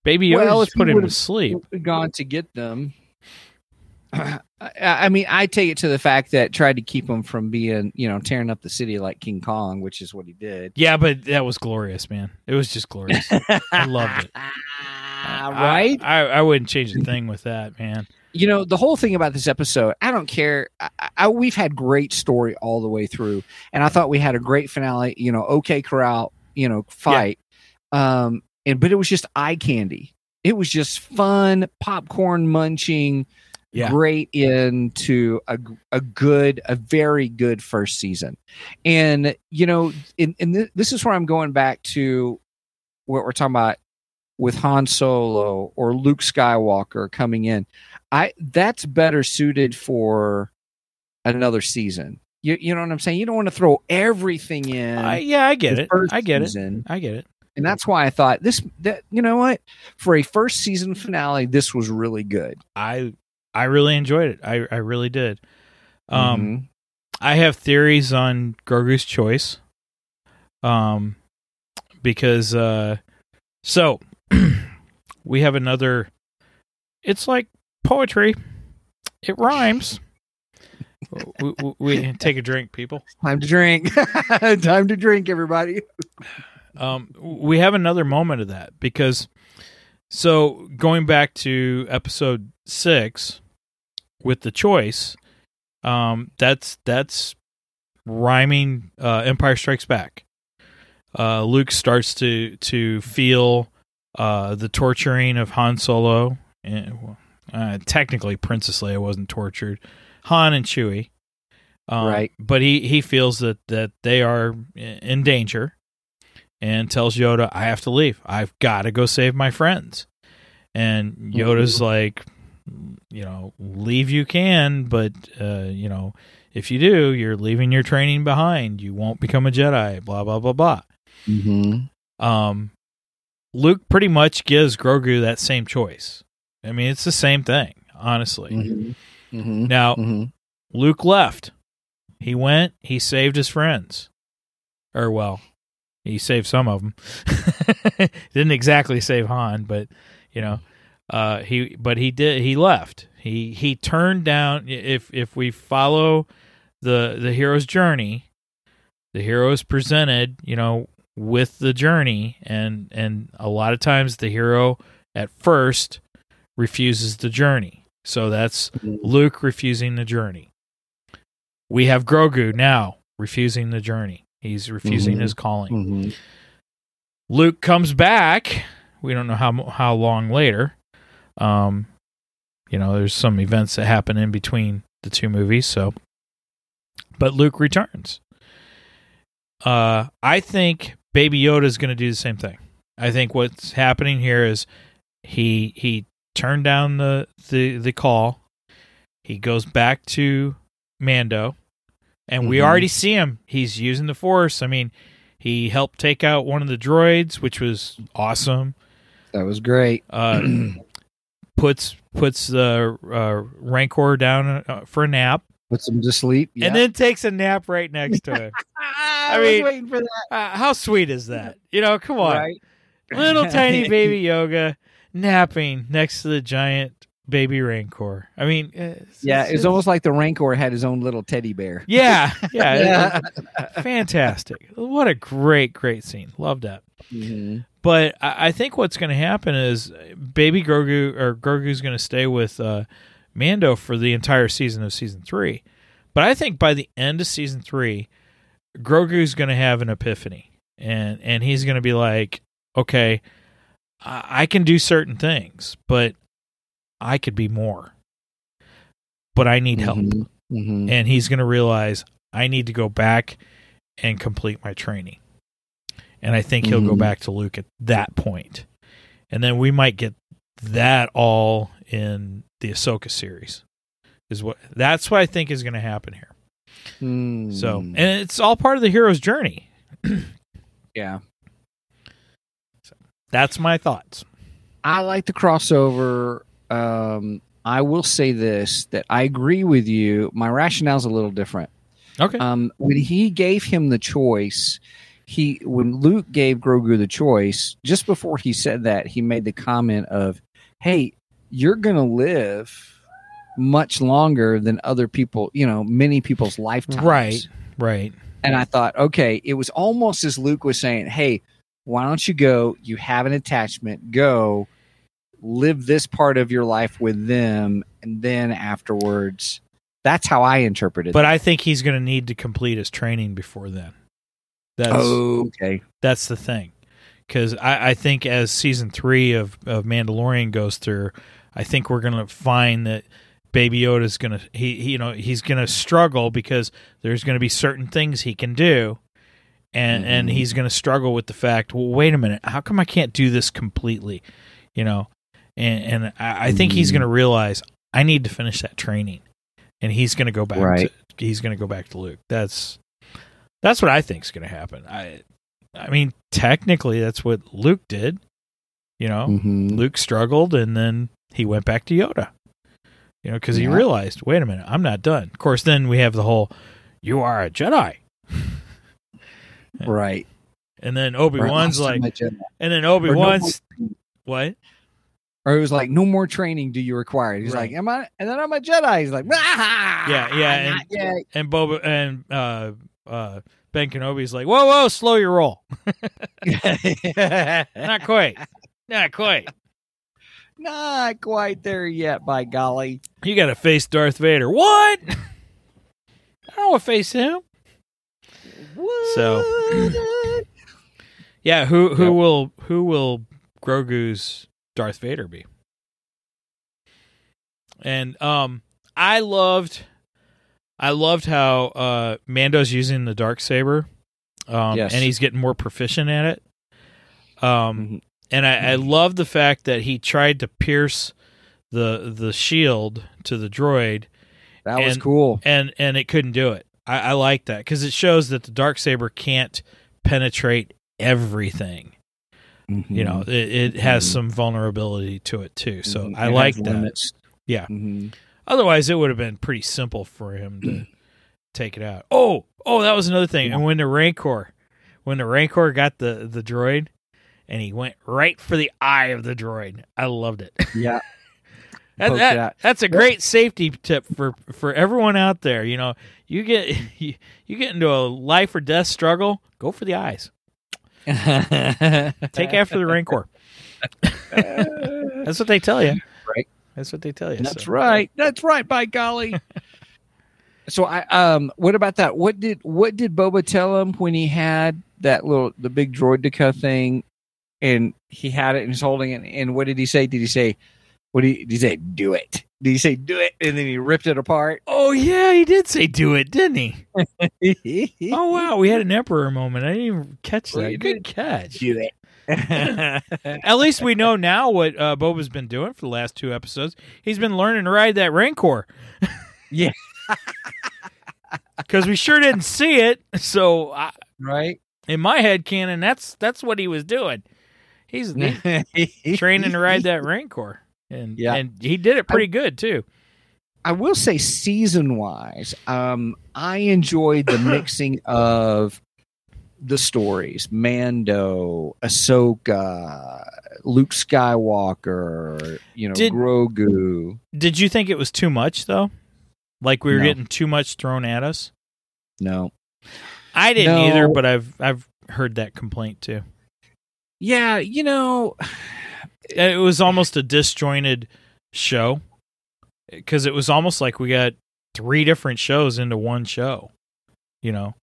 Baby Yoda Well, just put him to sleep. Gone to get them. I, mean, I take it to the fact that tried to keep him from being, you know, tearing up the city like King Kong, which is what he did. Yeah, but that was glorious, man. It was just glorious. I loved it. Right? I, I, I wouldn't change a thing with that, man. you know the whole thing about this episode i don't care I, I, we've had great story all the way through and i thought we had a great finale you know okay corral you know fight um and but it was just eye candy it was just fun popcorn munching Yeah. great into a, a good a very good first season and you know in, in th- this is where i'm going back to what we're talking about with Han Solo or Luke Skywalker coming in. I that's better suited for another season. You, you know what I'm saying? You don't want to throw everything in. I, yeah, I get it. I get it. I get it. And that's why I thought this that you know what? For a first season finale, this was really good. I I really enjoyed it. I I really did. Um, Mhm. I have theories on Grogu's choice. Um, because uh, so we have another. It's like poetry. It rhymes. we, we, we take a drink, people. Time to drink. Time to drink, everybody. Um, we have another moment of that because, so going back to episode six with the choice, um, that's that's rhyming uh, Empire Strikes Back. Uh, Luke starts to to feel uh, the torturing of Han Solo, and uh, technically Princess Leia wasn't tortured, Han and Chewie, um, Right. But he he feels that that they are in danger, and tells Yoda, "I have to leave. I've got to go save my friends." And Yoda's like, you know, leave you can, but uh, you know, if you do, you're leaving your training behind. You won't become a Jedi. Blah blah blah blah. Mm-hmm. Um, Luke pretty much gives Grogu that same choice. I mean, it's the same thing, honestly. Mm-hmm. Mm-hmm. Now, Mm-hmm. Luke left. He went. He saved his friends, or well, he saved some of them. Didn't exactly save Han, but you know, uh, he but he did. He left. He he turned down. If if we follow the the hero's journey, the hero is presented, you know, with the journey, and and a lot of times the hero at first refuses the journey. So that's Luke refusing the journey. We have Grogu now refusing the journey. He's refusing Mhm. his calling. Mm-hmm. Luke comes back. We don't know how how long later. Um, you know, there's some events that happen in between the two movies. So, but Luke returns. Uh, I think Baby Yoda is going to do the same thing. I think what's happening here is he he turned down the the the call. He goes back to Mando, and we Mhm. already see him. He's using the Force. I mean, he helped take out one of the droids, which was awesome. That was great. Uh, puts puts the uh, Rancor down uh, for a nap, Puts him to sleep. Yeah. and then takes a nap right next to him. I, was was waiting for that. uh, how sweet is that? You know, come on, Right. little tiny baby Yoda napping next to the giant baby Rancor. I mean, uh, it's, Yeah, it's, it's almost like the Rancor had his own little teddy bear. yeah, yeah, Yeah. fantastic. What a great, great scene. Love that. Mm-hmm. But I, I think what's going to happen is Baby Grogu or Grogu's going to stay with uh, Mando for the entire season of season three. But I think by the end of season three, Grogu's going to have an epiphany, and and he's going to be like, okay, I, I can do certain things, but I could be more. But I need help, Mm-hmm. and he's going to realize I need to go back and complete my training. And I think he'll go Mhm. back to Luke at that point. And then we might get that all in the Ahsoka series. Is what that's what I think is going to happen here. Mm. So, and it's all part of the hero's journey. yeah, That's my thoughts. I like the crossover. Um, I will say this: that I agree with you. My rationale's a little different. Okay. Um, when he gave him the choice, he when Luke gave Grogu the choice, just before he said that, he made the comment of, "Hey, you're going to live much longer than other people. You know, many people's lifetimes." Right. Right. And I thought, okay, it was almost as Luke was saying, "Hey, why don't you go? You have an attachment. Go." Live this part of your life with them, and then afterwards, that's how I interpreted. But I think he's going to need to complete his training before then. That's oh, okay. That's the thing, because I, I think as season three of of Mandalorian goes through, I think we're gonna find that Baby Yoda's gonna he, he you know he's gonna struggle because there's gonna be certain things he can do, and and Mhm. he's gonna struggle with the fact. Well, wait a minute, how come I can't do this completely? You know, and and I, I think he's Mhm. gonna realize I need to finish that training, and he's gonna go back. Right. To, he's gonna go back to Luke. That's that's what I think is going to happen. I, I mean, technically, that's what Luke did. You know, Mhm. Luke struggled, and then he went back to Yoda. You know, because he realized, wait a minute, I'm not done. Of course, then we have the whole, you are a Jedi, Right. and then Obi Wan's like, Lost in my Jedi. and then Obi Or no Wan's what? Or it was like, no more training do you require? He's Right. like, am I? And then I'm a Jedi. He's like, ah, Yeah, yeah, yet. And Boba and uh, uh, Ben Kenobi's like, whoa, whoa, slow your roll. Not quite. Not quite. Not quite there yet, by golly. You got to face Darth Vader. What? I don't want to face him. So- Yeah, who who Yep. will who will Grogu's Darth Vader be? And um I loved I loved how uh Mando's using the dark saber. Um Yes. and he's getting more proficient at it. Um Mhm. and I, I love the fact that he tried to pierce the the shield to the droid that was cool. and and it couldn't do it. I, I like that because it shows that the dark saber can't penetrate everything. You know, it, it has Mhm. some vulnerability to it too. So Mhm. I It like that. limits. Yeah. Mhm. Otherwise, it would have been pretty simple for him to take it out. Oh, oh, that was another thing. Yeah. And when the Rancor, when the Rancor got the the droid, and he went right for the eye of the droid, I loved it. Yeah. That, that- that. that's a great safety tip for for everyone out there. You know, you get you, you get into a life or death struggle, go for the eyes. Take after the Rancor. That's what they tell you. Right. That's what they tell you. That's so. right. That's right. By golly. so I um, what about that? What did what did Boba tell him when he had that little the big droid droideka thing, and he had it and he's holding it? And what did he say? Did he say? What do you, did he say? Do it. Did he say do it? And then he ripped it apart. Oh yeah, he did say do it, didn't he? Oh wow, we had an emperor moment. I didn't even catch that. you Good catch. do it. At least we know now what uh, Boba's been doing for the last two episodes. He's been learning to ride that Rancor. Yeah. Because we sure didn't see it. So I, right. in my head canon, that's that's what he was doing. He's, he's training to ride that Rancor, and Yeah. and he did it pretty good too. I will say season wise, um, I enjoyed the mixing of the stories. Mando, Ahsoka, Luke Skywalker, you know, Did- Grogu. Did you think it was too much though? Like we were No. getting too much thrown at us. No. I didn't No. either, but I've I've heard that complaint too. Yeah, you know, It was almost a disjointed show because it was almost like we got three different shows into one show. You know,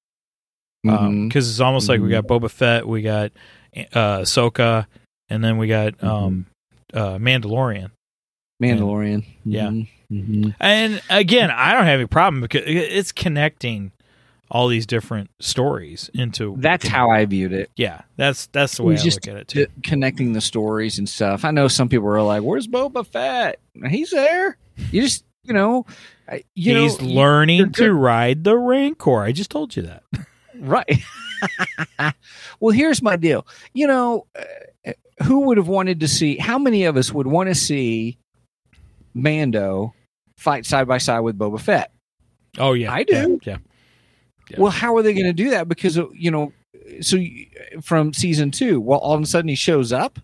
because mhm, it's almost like we got Boba Fett, we got uh, Ahsoka, and then we got Mm-hmm. um, uh, Mandalorian. Mandalorian. Yeah. Mhm, mhm. And again, I don't have a problem because it's connecting all these different stories into. That's how I viewed it. Yeah, that's that's the way I just look at it too. connecting the stories and stuff. I know some people are like, "Where's Boba Fett?" He's there. You just, you know, you He's know, learning to ride the Rancor. I just told you that. Right. well, here's my deal. You know, uh, who would have wanted to see? How many of us would want to see Mando fight side by side with Boba Fett? Oh yeah, I do. Yeah, Yeah. Well, how are they going to do that? Because uh, you know, so you- from season two, well, all of a sudden he shows up.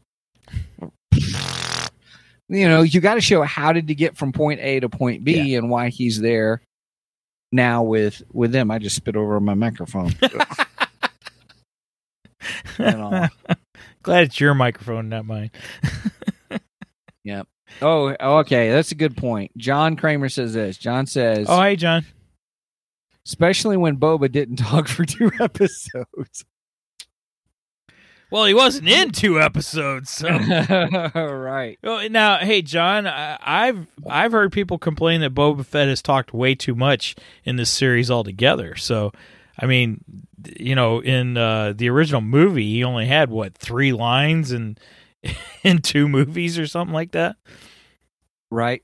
You know, you got to show how did he get from point A to point B and why he's there now with with them. I just spit over my microphone. Glad it's your microphone, not mine. Yep. Oh, okay. That's a good point. John Kramer says this. John says, Oh, hey, John. Especially when Boba didn't talk for two episodes. Well, he wasn't in two episodes, so. right. Well, now, hey, John, I, I've I've heard people complain that Boba Fett has talked way too much in this series altogether. So, I mean, you know, in uh, the original movie, he only had what three lines in in two movies or something like that. Right.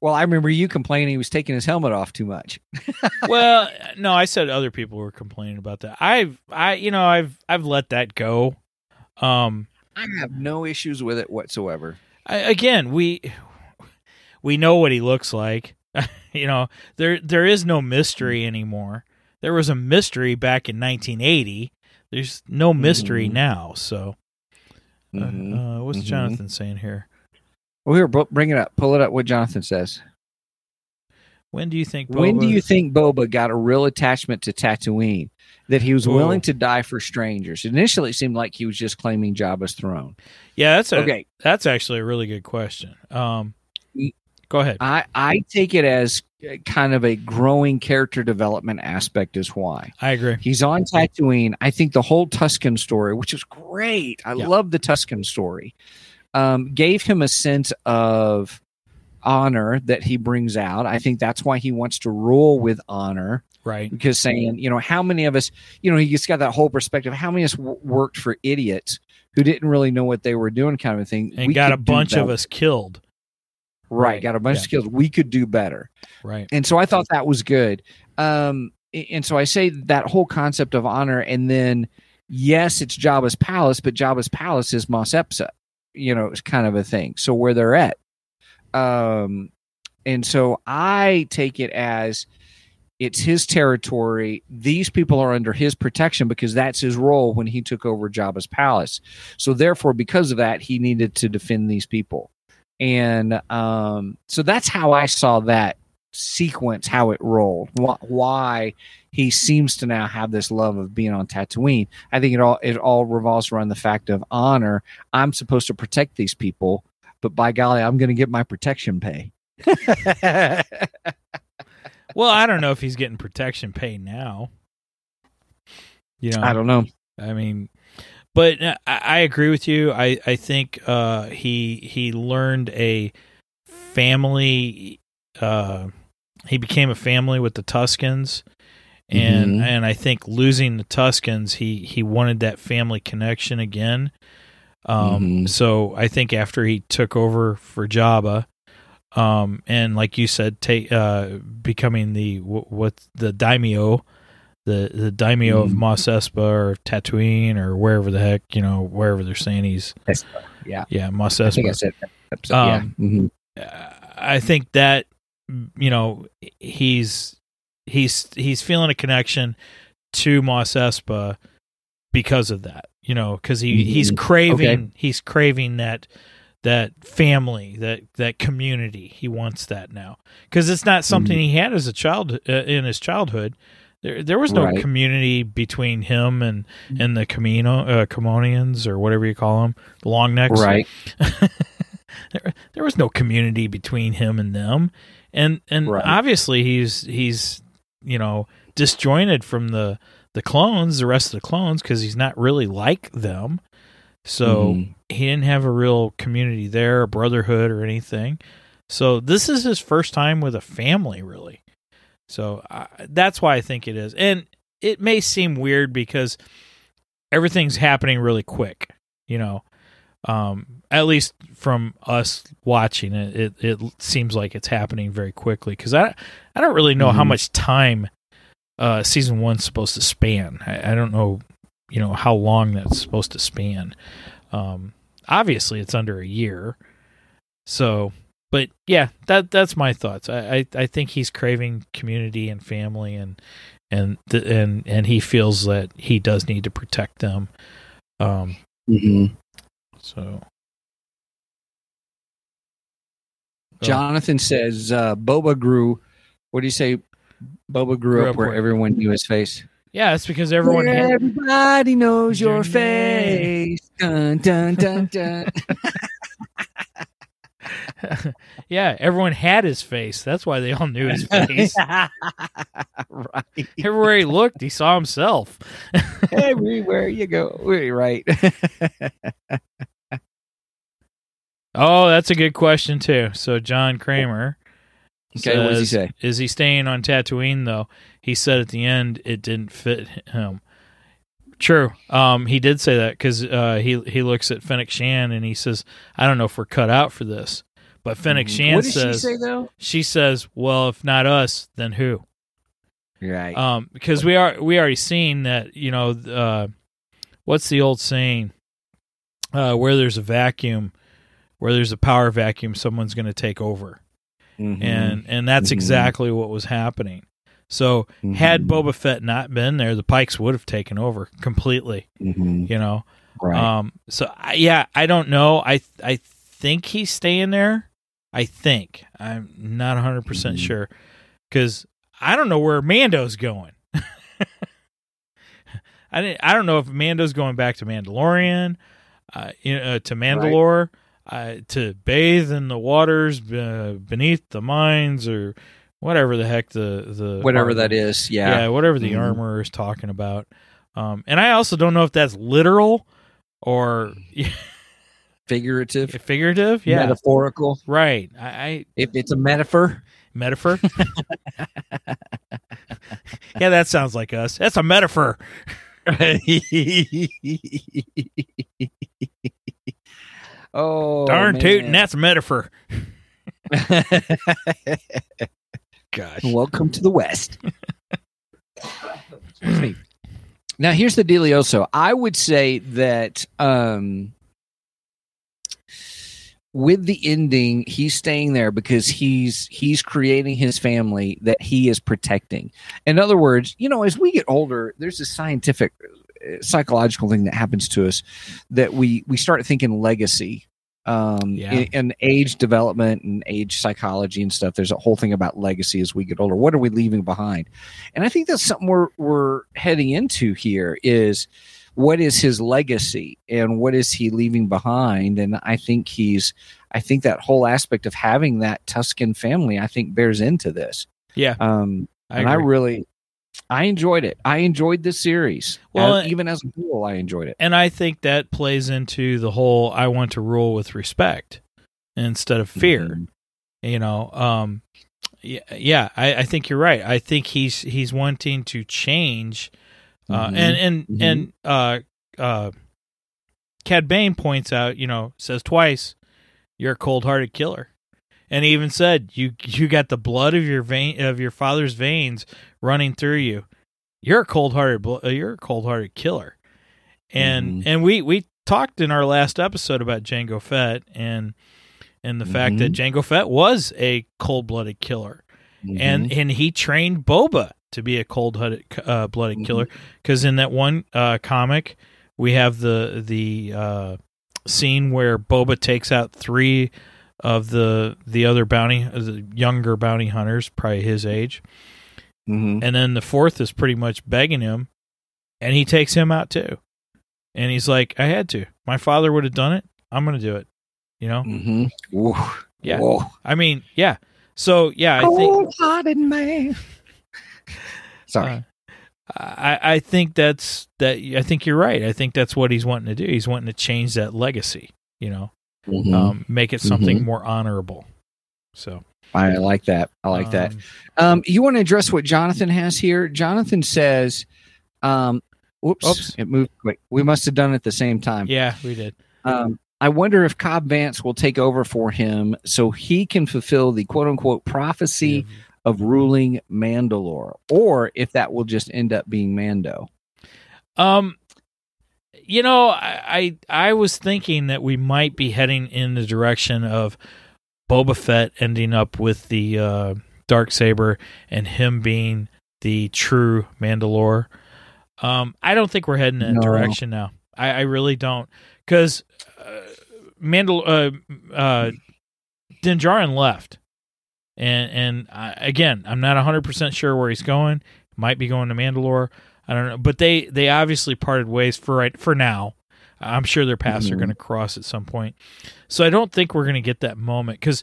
Well, I remember you complaining he was taking his helmet off too much. well, no, I said other people were complaining about that. I've I you know I've I've let that go. Um, I have no issues with it whatsoever. I, again, we we know what he looks like. you know, there there is no mystery anymore. There was a mystery back in 1980. There's no mystery Mhm. now. So, uh, Mhm. uh, what's Mhm. Jonathan saying here? Well, here, bring it up. Pull it up. What Jonathan says. When do you think? When do Boba- you think Boba got a real attachment to Tatooine? That he was Ooh. willing to die for strangers. Initially, it seemed like he was just claiming Jabba's throne. Yeah, that's a, Okay, That's actually a really good question. Um, go ahead. I I take it as kind of a growing character development aspect. Is why I agree. he's on Tatooine. I think the whole Tusken story, which is great, I Yeah. love the Tusken story, um, gave him a sense of honor that he brings out. I think that's why he wants to rule with honor. Right. because saying, you know, how many of us, you know, he just got that whole perspective. How many of us w- worked for idiots who didn't really know what they were doing, kind of a thing. And We got a bunch of us killed. right, Right, got a bunch yeah. of skills. We could do better, Right. and so I thought that was good. Um, and so I say that whole concept of honor, and then yes, it's Jabba's palace, but Jabba's palace is Mos Espa, you know, it's kind of a thing. So where they're at, um, and so I take it as it's his territory. These people are under his protection because that's his role when he took over Jabba's palace. So therefore, because of that, he needed to defend these people. And um, so that's how I saw that sequence, how it rolled, wh- why he seems to now have this love of being on Tatooine. I think it all it all revolves around the fact of honor. I'm supposed to protect these people, but by golly, I'm going to get my protection pay. Well, I don't know if he's getting protection pay now. You know, I don't know. I mean, but uh, I, I agree with you. I I think uh, he he learned a family. Uh, he became a family with the Tuskens, and Mhm. and I think losing the Tuskens, he he wanted that family connection again. Um, Mhm. so I think after he took over for Jabba, um, and like you said, take uh, becoming the what, what the daimyo, the the daimyo of Mhm. Mos Espa or Tatooine or wherever the heck you know wherever they're saying he's Yeah. yeah Mos I think I Espa. said that yeah. Um, Mhm. Uh, I think that you know he's he's he's feeling a connection to Mos Espa because of that. You know, because he he's Mhm. craving he's craving that that family that that community. He wants that now because it's not something he had as a child uh, in his childhood. There, there was no Right. community between him and and the Kamino uh, Camonians or whatever you call them, the long necks Right. there, there was no community between him and them and and Right. obviously he's he's you know disjointed from the the clones the rest of the clones because he's not really like them. So Mhm. he didn't have a real community there a brotherhood or anything. So this is his first time with a family really. So uh, that's why i think it is. And it may seem weird because everything's happening really quick you know? Um at least from us watching it it, it seems like it's happening very quickly. Because i i don't really know how Mhm. much time uh season one's supposed to span. I, I don't know you know how long that's supposed to span. Um obviously it's under a year. So but yeah that that's my thoughts. I i, I think he's craving community and family and and th- and and he feels that he does need to protect them. Um Mhm. so Jonathan says uh, Boba grew. What do you say? Boba grew, Grew up, up where where- everyone knew his face. yeah it's because everyone Where had, everybody knows your Your face. Dun dun dun dun. yeah everyone had his face that's why they all knew his face right. everywhere he looked he saw himself Everywhere you go. Right. oh that's a good question too so john kramer Okay, what does he say? Is he staying on Tatooine though? He said at the end it didn't fit him. True. Um, he did say that because uh, he he looks at Fennec Shand and he says, "I don't know if we're cut out for this." But Fennec Shand Mm-hmm. what did says, she say though? she says, "Well, if not us, then who?" Right. Um, because we are we already seen that you know uh, what's the old saying? Uh, where there's a vacuum, where there's a power vacuum, someone's going to take over Mhm. and and that's Mhm. exactly what was happening. So had Mhm. Boba Fett not been there, the Pikes would have taken over completely. Mhm. You know, Right. um. So I, yeah, I don't know. I I think he's staying there. I think I'm not 100 percent Mhm. sure because I don't know where Mando's going. I didn't, I don't know if Mando's going back to Mandalorian, uh, you know, uh, to Mandalore, uh, to bathe in the waters beneath the mines or whatever the heck the the Whatever that armor- is. Yeah. yeah, whatever the Mhm. armor is talking about. Um, and I also don't know if that's literal or Figurative. figurative. Yeah, Metaphorical. right. I, I If it's a metaphor. metaphor. yeah, that sounds like us. That's a metaphor. Oh, Darn man. tootin', that's a metaphor. Gosh. Welcome to the West. Excuse me. Now, here's the dealioso. I would say that um, with the ending, he's staying there because he's he's creating his family that he is protecting. In other words, you know, as we get older, there's a scientific, psychological thing that happens to us that we we start thinking legacy. Um, Yeah. in, in age development and age psychology and stuff, there's a whole thing about legacy as we get older. What are we leaving behind? And I think that's something we're we're heading into here is what is his legacy and what is he leaving behind? And I think he's I think that whole aspect of having that Tusken family, I think bears into this. Yeah, Um I and I really I enjoyed it. I enjoyed this series. Well, As- even as a rule, I enjoyed it. and I think that plays into the whole I want to rule with respect instead of fear. Mhm. You know, um, yeah, yeah I, I think you're right. I think he's he's wanting to change, uh, Mhm. and and Mhm. and uh, uh, Cad Bane points out, you know, says twice, "You're a cold-hearted killer," and he even said, "You you got the blood of your vein of your father's veins running through you. You're a cold-hearted uh, you're a cold-hearted killer," and Mhm. and we we talked in our last episode about Jango Fett and and the fact that Jango Fett was a cold-blooded killer. And and he trained Boba to be a cold-blooded uh, blooded killer because in that one uh, comic we have the the uh, scene where Boba takes out three of the the other bounty uh, the younger bounty hunters probably his age Mhm. and then the fourth is pretty much begging him and he takes him out too and he's like I had to my father would have done it I'm gonna do it you know Mm-hmm. Woo. Yeah. Whoa. I mean yeah so yeah I think Cold-hearted man. Sorry. Uh, I, I think that's that. I think you're right. I think that's what he's wanting to do. He's wanting to change that legacy. You know, Mhm. um, make it something Mhm. more honorable. So I like that. I like that. um, Um, you want to address what Jonathan has here? Jonathan says, um, whoops, Oops. it moved quick. We must have done it at the same time. Yeah, we did. Um, I wonder if Cobb Vanth will take over for him so he can fulfill the quote unquote prophecy of ruling Mandalore, or if that will just end up being Mando. Um, you know, I, I I was thinking that we might be heading in the direction of Boba Fett ending up with the uh, dark saber and him being the true Mandalore. Um, I don't think we're heading in that No. direction now. I, I really don't, because uh, Mandal uh, uh, Din Djarin left, and and I, again, I'm not 100 percent sure where he's going. Might be going to Mandalore. I don't know, but they they obviously parted ways for right for now. I'm sure their paths are Mhm. going to cross at some point. So I don't think we're going to get that moment because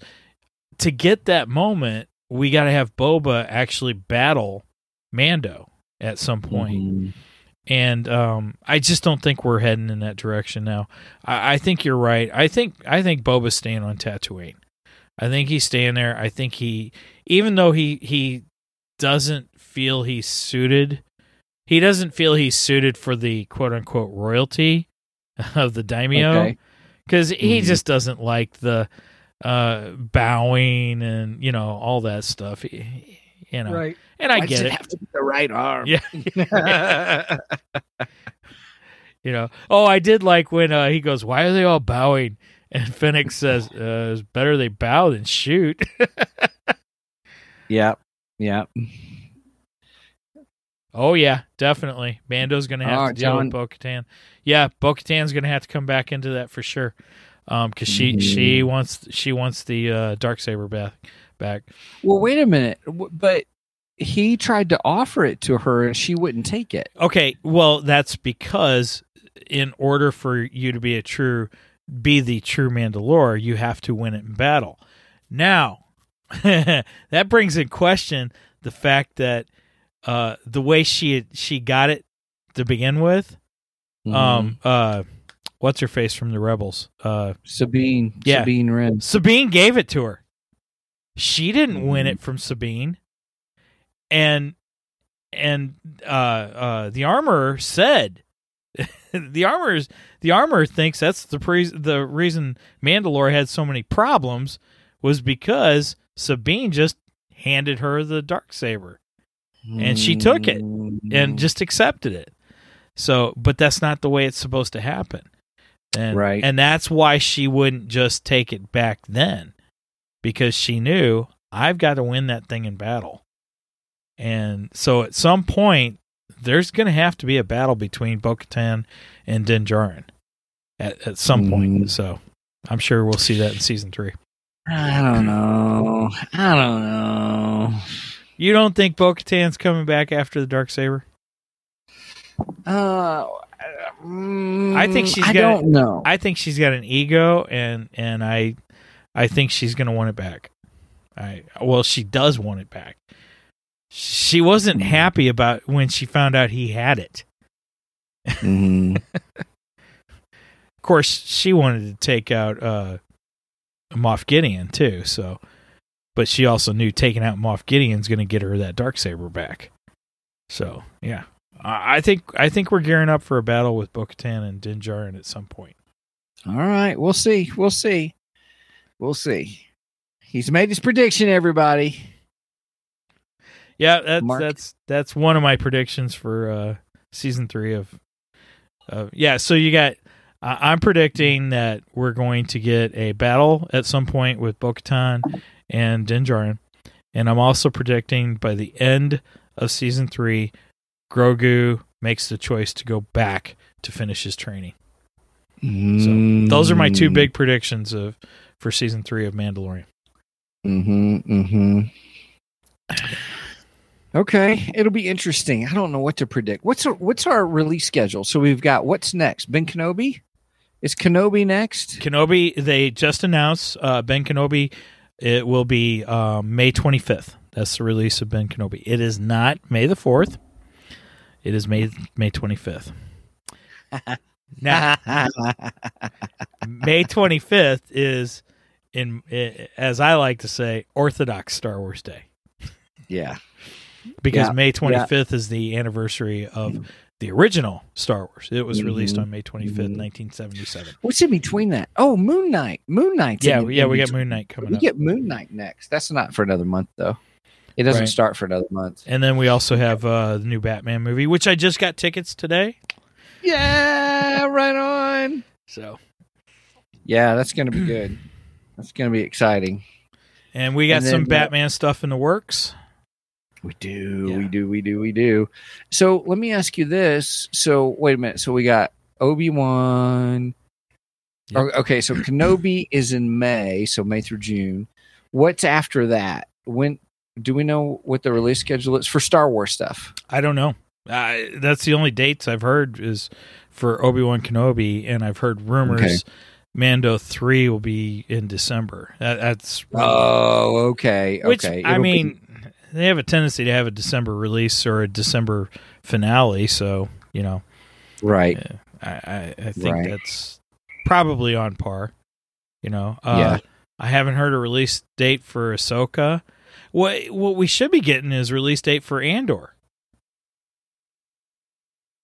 to get that moment, we got to have Boba actually battle Mando at some point. Mhm. And um, I just don't think we're heading in that direction now. I, I think you're right. I think I think Boba's staying on Tatooine. I think he's staying there. I think he, even though he he doesn't feel he's suited, he doesn't feel he's suited for the quote unquote royalty of the daimyo Okay. because he Mhm. just doesn't like the uh bowing and you know all that stuff He- you know Right. and i Why get it it have to be the right arm? yeah you know oh i did like when uh he goes why are they all bowing and Fennec says uh it's better they bow than shoot yeah. Yeah. Oh yeah definitely mando's gonna have Oh, to deal John- with bo-katan yeah bo-katan's gonna have to come back into that for sure Um, because she she Mhm. wants she wants the uh, dark saber back back. Well, wait a minute, but he tried to offer it to her and she wouldn't take it. Okay, well that's because in order for you to be a true be the true Mandalore, you have to win it in battle. Now, that brings in question the fact that uh, the way she she got it to begin with. Mm-hmm. Um, uh, what's her face from the Rebels? Uh, Sabine, Yeah. Sabine Wren. Sabine gave it to her. She didn't win Mhm. it from Sabine. And and uh uh the armorer said the armor's the armorer thinks that's the pre- the reason Mandalore had so many problems was because Sabine just handed her the dark saber And she took it and just accepted it. So, but that's not the way it's supposed to happen. And, Right. And that's why she wouldn't just take it back then because she knew I've got to win that thing in battle. And so at some point, there's going to have to be a battle between Bo Katan and Din Djarin at, at some point. Mhm. So I'm sure we'll see that in season three. I don't know. I don't know. You don't think Bo Katan's coming back after the Dark Saber? Uh, mm, I think she's I don't know. I think she's got an ego, and and I, I think she's gonna want it back. I well, she does want it back. She wasn't Hmm. happy about when she found out he had it. Mhm. Of course, she wanted to take out uh, Moff Gideon too. So, but she also knew taking out Moff Gideon's going to get her that dark saber back. So, yeah, I think I think we're gearing up for a battle with Bo-Katan and Din Djarin at some point. All right, we'll see. We'll see. We'll see. He's made his prediction, everybody. Yeah, that's Mark? that's that's one of my predictions for uh season three of. Uh, yeah, so you got. Uh, I'm predicting that we're going to get a battle at some point with Bo-Katan and Din Djarin, and I'm also predicting by the end of season three, Grogu makes the choice to go back to finish his training. So those are my two big predictions of for season three of Mandalorian. Mm-hmm. Mm-hmm. Okay, it'll be interesting. I don't know what to predict. What's our, what's our release schedule? So we've got what's next? Ben Kenobi. Is Kenobi next? Kenobi, they just announced uh, Ben Kenobi. It will be um, May 25th. That's the release of Ben Kenobi. It is not May the 4th. It is May May 25th. Now, May 25th is in as I like to say Orthodox Star Wars Day yeah. because Yeah, May 25th is the anniversary of the original Star Wars. It was released Mhm, on May 25th, mhm. 1977. What's in between that? Oh, Moon Knight. Moon Knight. Yeah, yeah, we got Moon Knight coming We up. get Moon Knight next. That's not for another month though. It doesn't Right. start for another month. And then we also have uh, the new Batman movie, which I just got tickets today. Yeah, right on. So, Yeah, that's gonna be good. That's gonna be exciting. and we got And then, some uh, Batman stuff in the works. We do, Yeah. we do, we do, we do. So let me ask you this. So wait a minute. So we got Obi Wan. Yep. Okay, so Kenobi is in May, so May through June. What's after that? When do we know what the release schedule is for Star Wars stuff? I don't know. Uh, that's the only dates I've heard is for Obi Wan Kenobi, and I've heard rumors Okay. Mando three will be in December. That, that's Oh, okay, which okay. I It'll be- mean, they have a tendency to have a December release or a December finale. So you know, right. I, I, I think Right. that's probably on par. You know, uh, Yeah. I haven't heard a release date for Ahsoka. What what we should be getting is release date for Andor.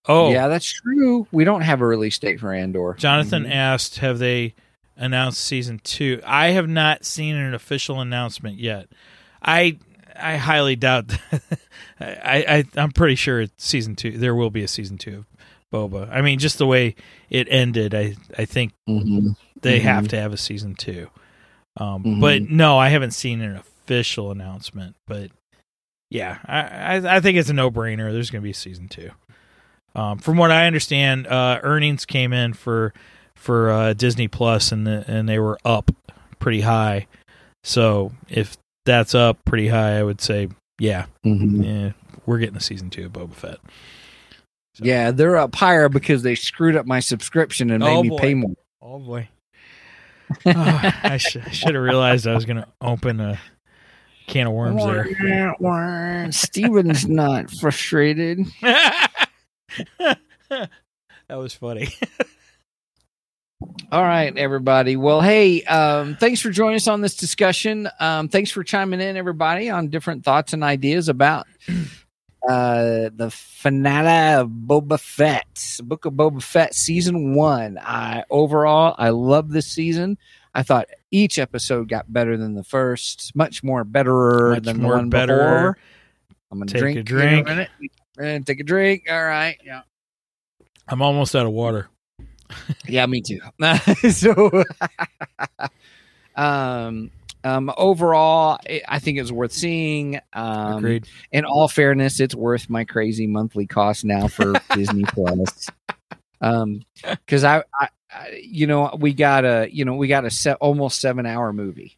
Oh, Yeah, that's true. We don't have a release date for Andor. Jonathan Mhm. asked, "Have they announced season two? I have not seen an official announcement yet. I I highly doubt. I, I I'm pretty sure it's season two. There will be a season two of Boba. I mean, just the way it ended, I I think Mhm. they Mhm. have to have a season two. Um, Mhm. But no, I haven't seen an official announcement. But yeah, I I, I think it's a no brainer. There's going to be a season two. Um, from what I understand, uh, earnings came in for for uh, Disney Plus, and the, and they were up pretty high. So if that's up pretty high, I would say yeah, Mhm. yeah, we're getting a season two of Boba Fett. So- Yeah, they're up higher because they screwed up my subscription and made Oh, me boy. pay more. Oh boy. Oh, I should should have realized I was going to open a can of worms there. Steven's not frustrated. that was funny. All right, everybody. Well, hey, um, thanks for joining us on this discussion. Um, thanks for chiming in, everybody, on different thoughts and ideas about uh, the finale of Boba Fett, Book of Boba Fett, season one. I overall, I love this season. I thought each episode got better than the first, much more betterer Much than more the one better. before. I'm gonna Take a drink in drink. minute. And take a drink. All right. Yeah. I'm almost out of water. Yeah, me too. so, um, um, overall, I- think it's worth seeing. Um, Agreed. in all fairness, it's worth my crazy monthly cost now for Disney Plus. Um, because I, I, I, you know, we got a, you know, we got a set almost seven hour movie.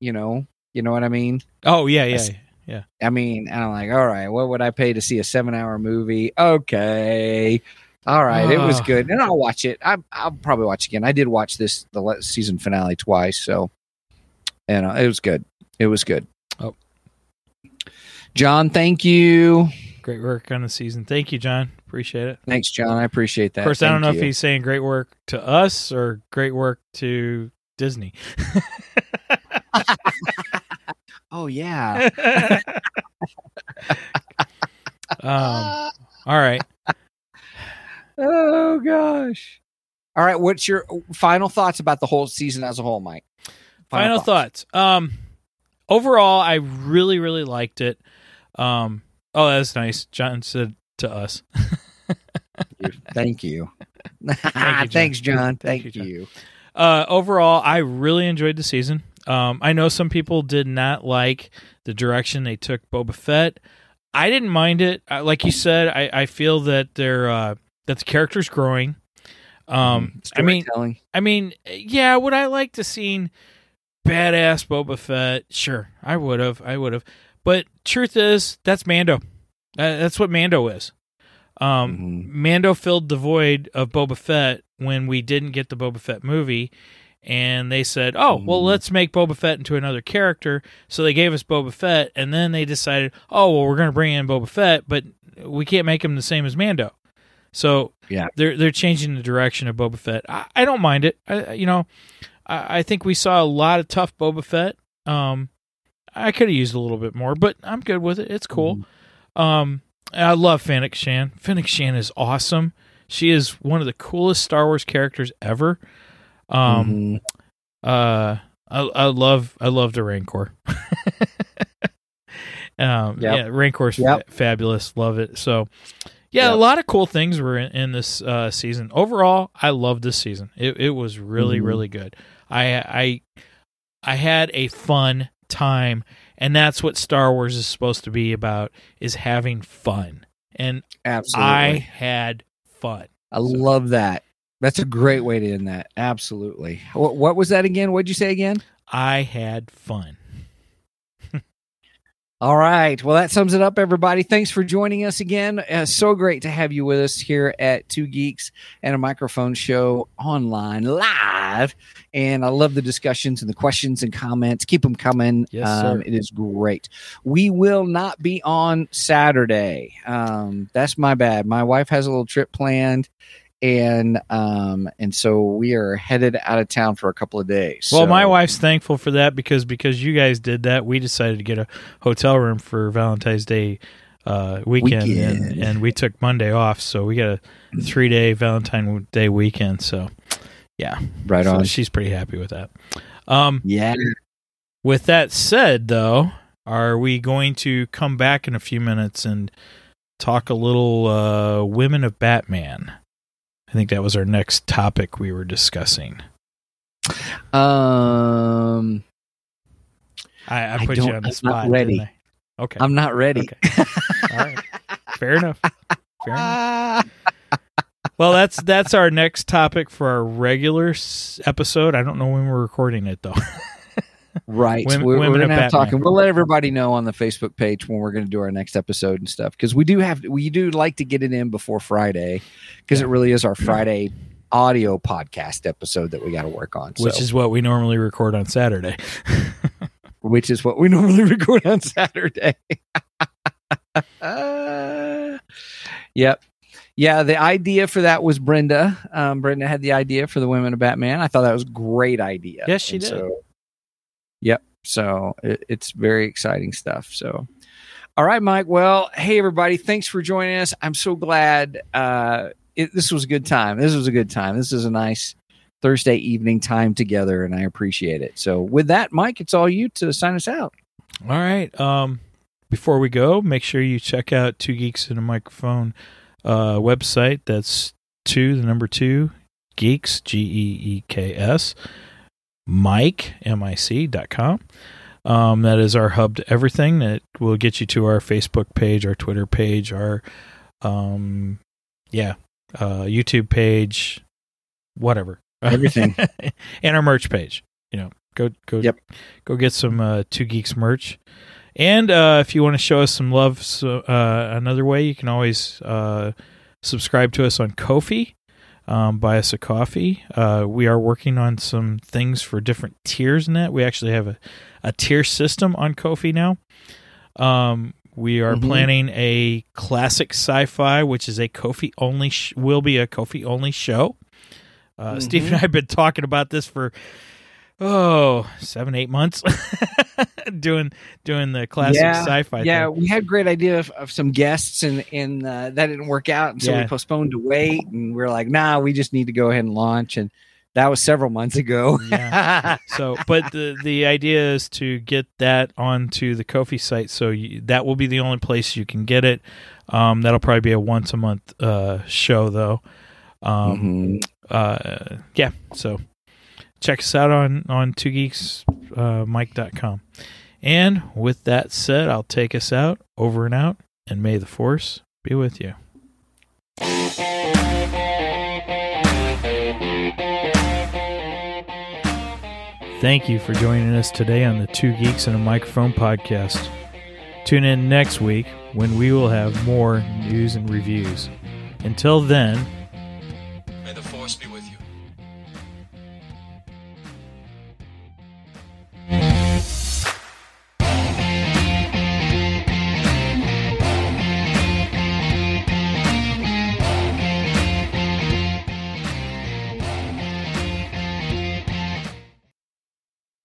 You know, you know what I mean. Oh yeah, yeah. yeah. I mean, and I'm like, all right, what would I pay to see a seven hour movie? Okay. All right, it was Ah. good, and I'll watch it. I, I'll probably watch again. I did watch this the season finale twice, so and uh, it was good. It was good. Oh. John, thank you. Great work on the season. Thank you, John. Appreciate it. Thanks, John. I appreciate that. Of course, I don't know Thank if he's saying great work to us or great work to Disney. Oh yeah. um, all right. Oh gosh. All right. What's your final thoughts about the whole season as a whole, Mike? Final, thoughts. Um, overall, I really, really liked it. Um, oh, that's nice. John said to us. Thank you. John. Thanks, John. Thank Thank, you, John. you. Uh, overall, I really enjoyed the season. Um, I know some people did not like the direction they took Boba Fett. I didn't mind it. Uh, like you said, I, I feel that they're uh, that the character's growing. Um, I mean, I mean, yeah, would I like to seen badass Boba Fett? Sure, I would have. I would have. But truth is, that's Mando. That's what Mando is. Um, Mhm. Mando filled the void of Boba Fett when we didn't get the Boba Fett movie, and they said, "Oh, well, Mhm. let's make Boba Fett into another character." So they gave us Boba Fett, and then they decided, "Oh, well, we're going to bring in Boba Fett, but we can't make him the same as Mando." So Yeah. they're they're changing the direction of Boba Fett. I, I don't mind it. I, you know, I, I think we saw a lot of tough Boba Fett. Um, I could have used a little bit more, but I'm good with it. It's cool. Um, I love Fennec Shand. Fennec Shand is awesome. She is one of the coolest Star Wars characters ever. Um, Mhm. uh, I, I love I love the Rancor. um, Yep. yeah, Rancor's fa- fabulous. Love it. So, yeah, a lot of cool things were in, in this uh, season. Overall, I loved this season. It it was really Mhm. really good. I I I had a fun time, and that's what Star Wars is supposed to be about: is having fun. And Absolutely. I had fun. I love that. That's a great way to end that. Absolutely. What, what was that again? What'd you say again? I had fun. All right. Well, that sums it up, everybody. Thanks for joining us again. Uh, so great to have you with us here at Two Geeks and a Microphone Show online live. And I love the discussions and the questions and comments. Keep them coming. Yes, um. It is great. We will not be on Saturday. Um, that's my bad. My wife has a little trip planned. And um and so we are headed out of town for a couple of days. Well, my wife's thankful for that because because you guys did that, we decided to get a hotel room for Valentine's Day uh, weekend, And, and we took Monday off, so we got a three day Valentine Day weekend. So, yeah, right so on. she's pretty happy with that. Um, Yeah. with that said, though, are we going to come back in a few minutes and talk a little uh, women of Batman? I think that was our next topic we were discussing. Um I, I I put you on the I'm spot. not ready. Okay. I'm not ready. Okay. All right. Fair enough. Fair enough. well, that's that's our next topic for our regular s- episode. I don't know when we're recording it though. Right. Women- we're we're gonna have Batman. talking. We'll let everybody know on the Facebook page when we're gonna do our next episode and stuff. Because we do have we do like to get it in before Friday because it really is our Friday audio podcast episode that we got to work on. which so, is what we normally record on Saturday. which is what we normally record on Saturday. Uh, yep. Yeah, the idea for that was Brenda. Um, Brenda had the idea for the Women of Batman. I thought that was a great idea. Yes, she And did. So, yep. So it, it's very exciting stuff. So, all right, Mike. Well, hey everybody, thanks for joining us. I'm so glad. Uh, it, this was a good time. This was a good time. This is a nice Thursday evening time together, and I appreciate it. So, with that, Mike, it's all you to sign us out. All right. Um, before we go, make sure you check out Two Geeks and a Microphone uh, website. That's two, the number two, geeks, G E E K S, Mike, M I C dot com. Um, that is our hub to everything. That will get you to our Facebook page, our Twitter page, our, um, yeah, uh, YouTube page, whatever. Everything. and our merch page. You know, go go Yep. go get some uh, Two Geeks merch. And uh, if you want to show us some love, so, uh, another way you can always uh, subscribe to us on Ko-fi. Um, buy us a coffee. Uh, we are working on some things for different tiers in that. We actually have a, a tier system on Ko-fi now. Um, we are Mhm. planning a classic sci-fi, which is a Ko-fi only sh- will be a Ko-fi only show. Uh, Steve and I have been talking about this for oh seven eight months, doing doing the classic Yeah, sci-fi. yeah, thing. we had great idea of, of some guests, and and uh, that didn't work out, and so Yeah. we postponed to wait, and we are like, nah, we just need to go ahead and launch, and that was several months ago. Yeah. So, but the the idea is to get that onto the Ko-fi site, so you, that will be the only place you can get it. Um, that'll probably be a once a month uh, show, though. Um, Mhm. uh, yeah. So check us out on on two geeks uh, mike.com. And with that said, I'll take us out, over and out, and may the force be with you. Thank you for joining us today on the Two Geeks and a Microphone podcast. Tune in next week when we will have more news and reviews. Until then,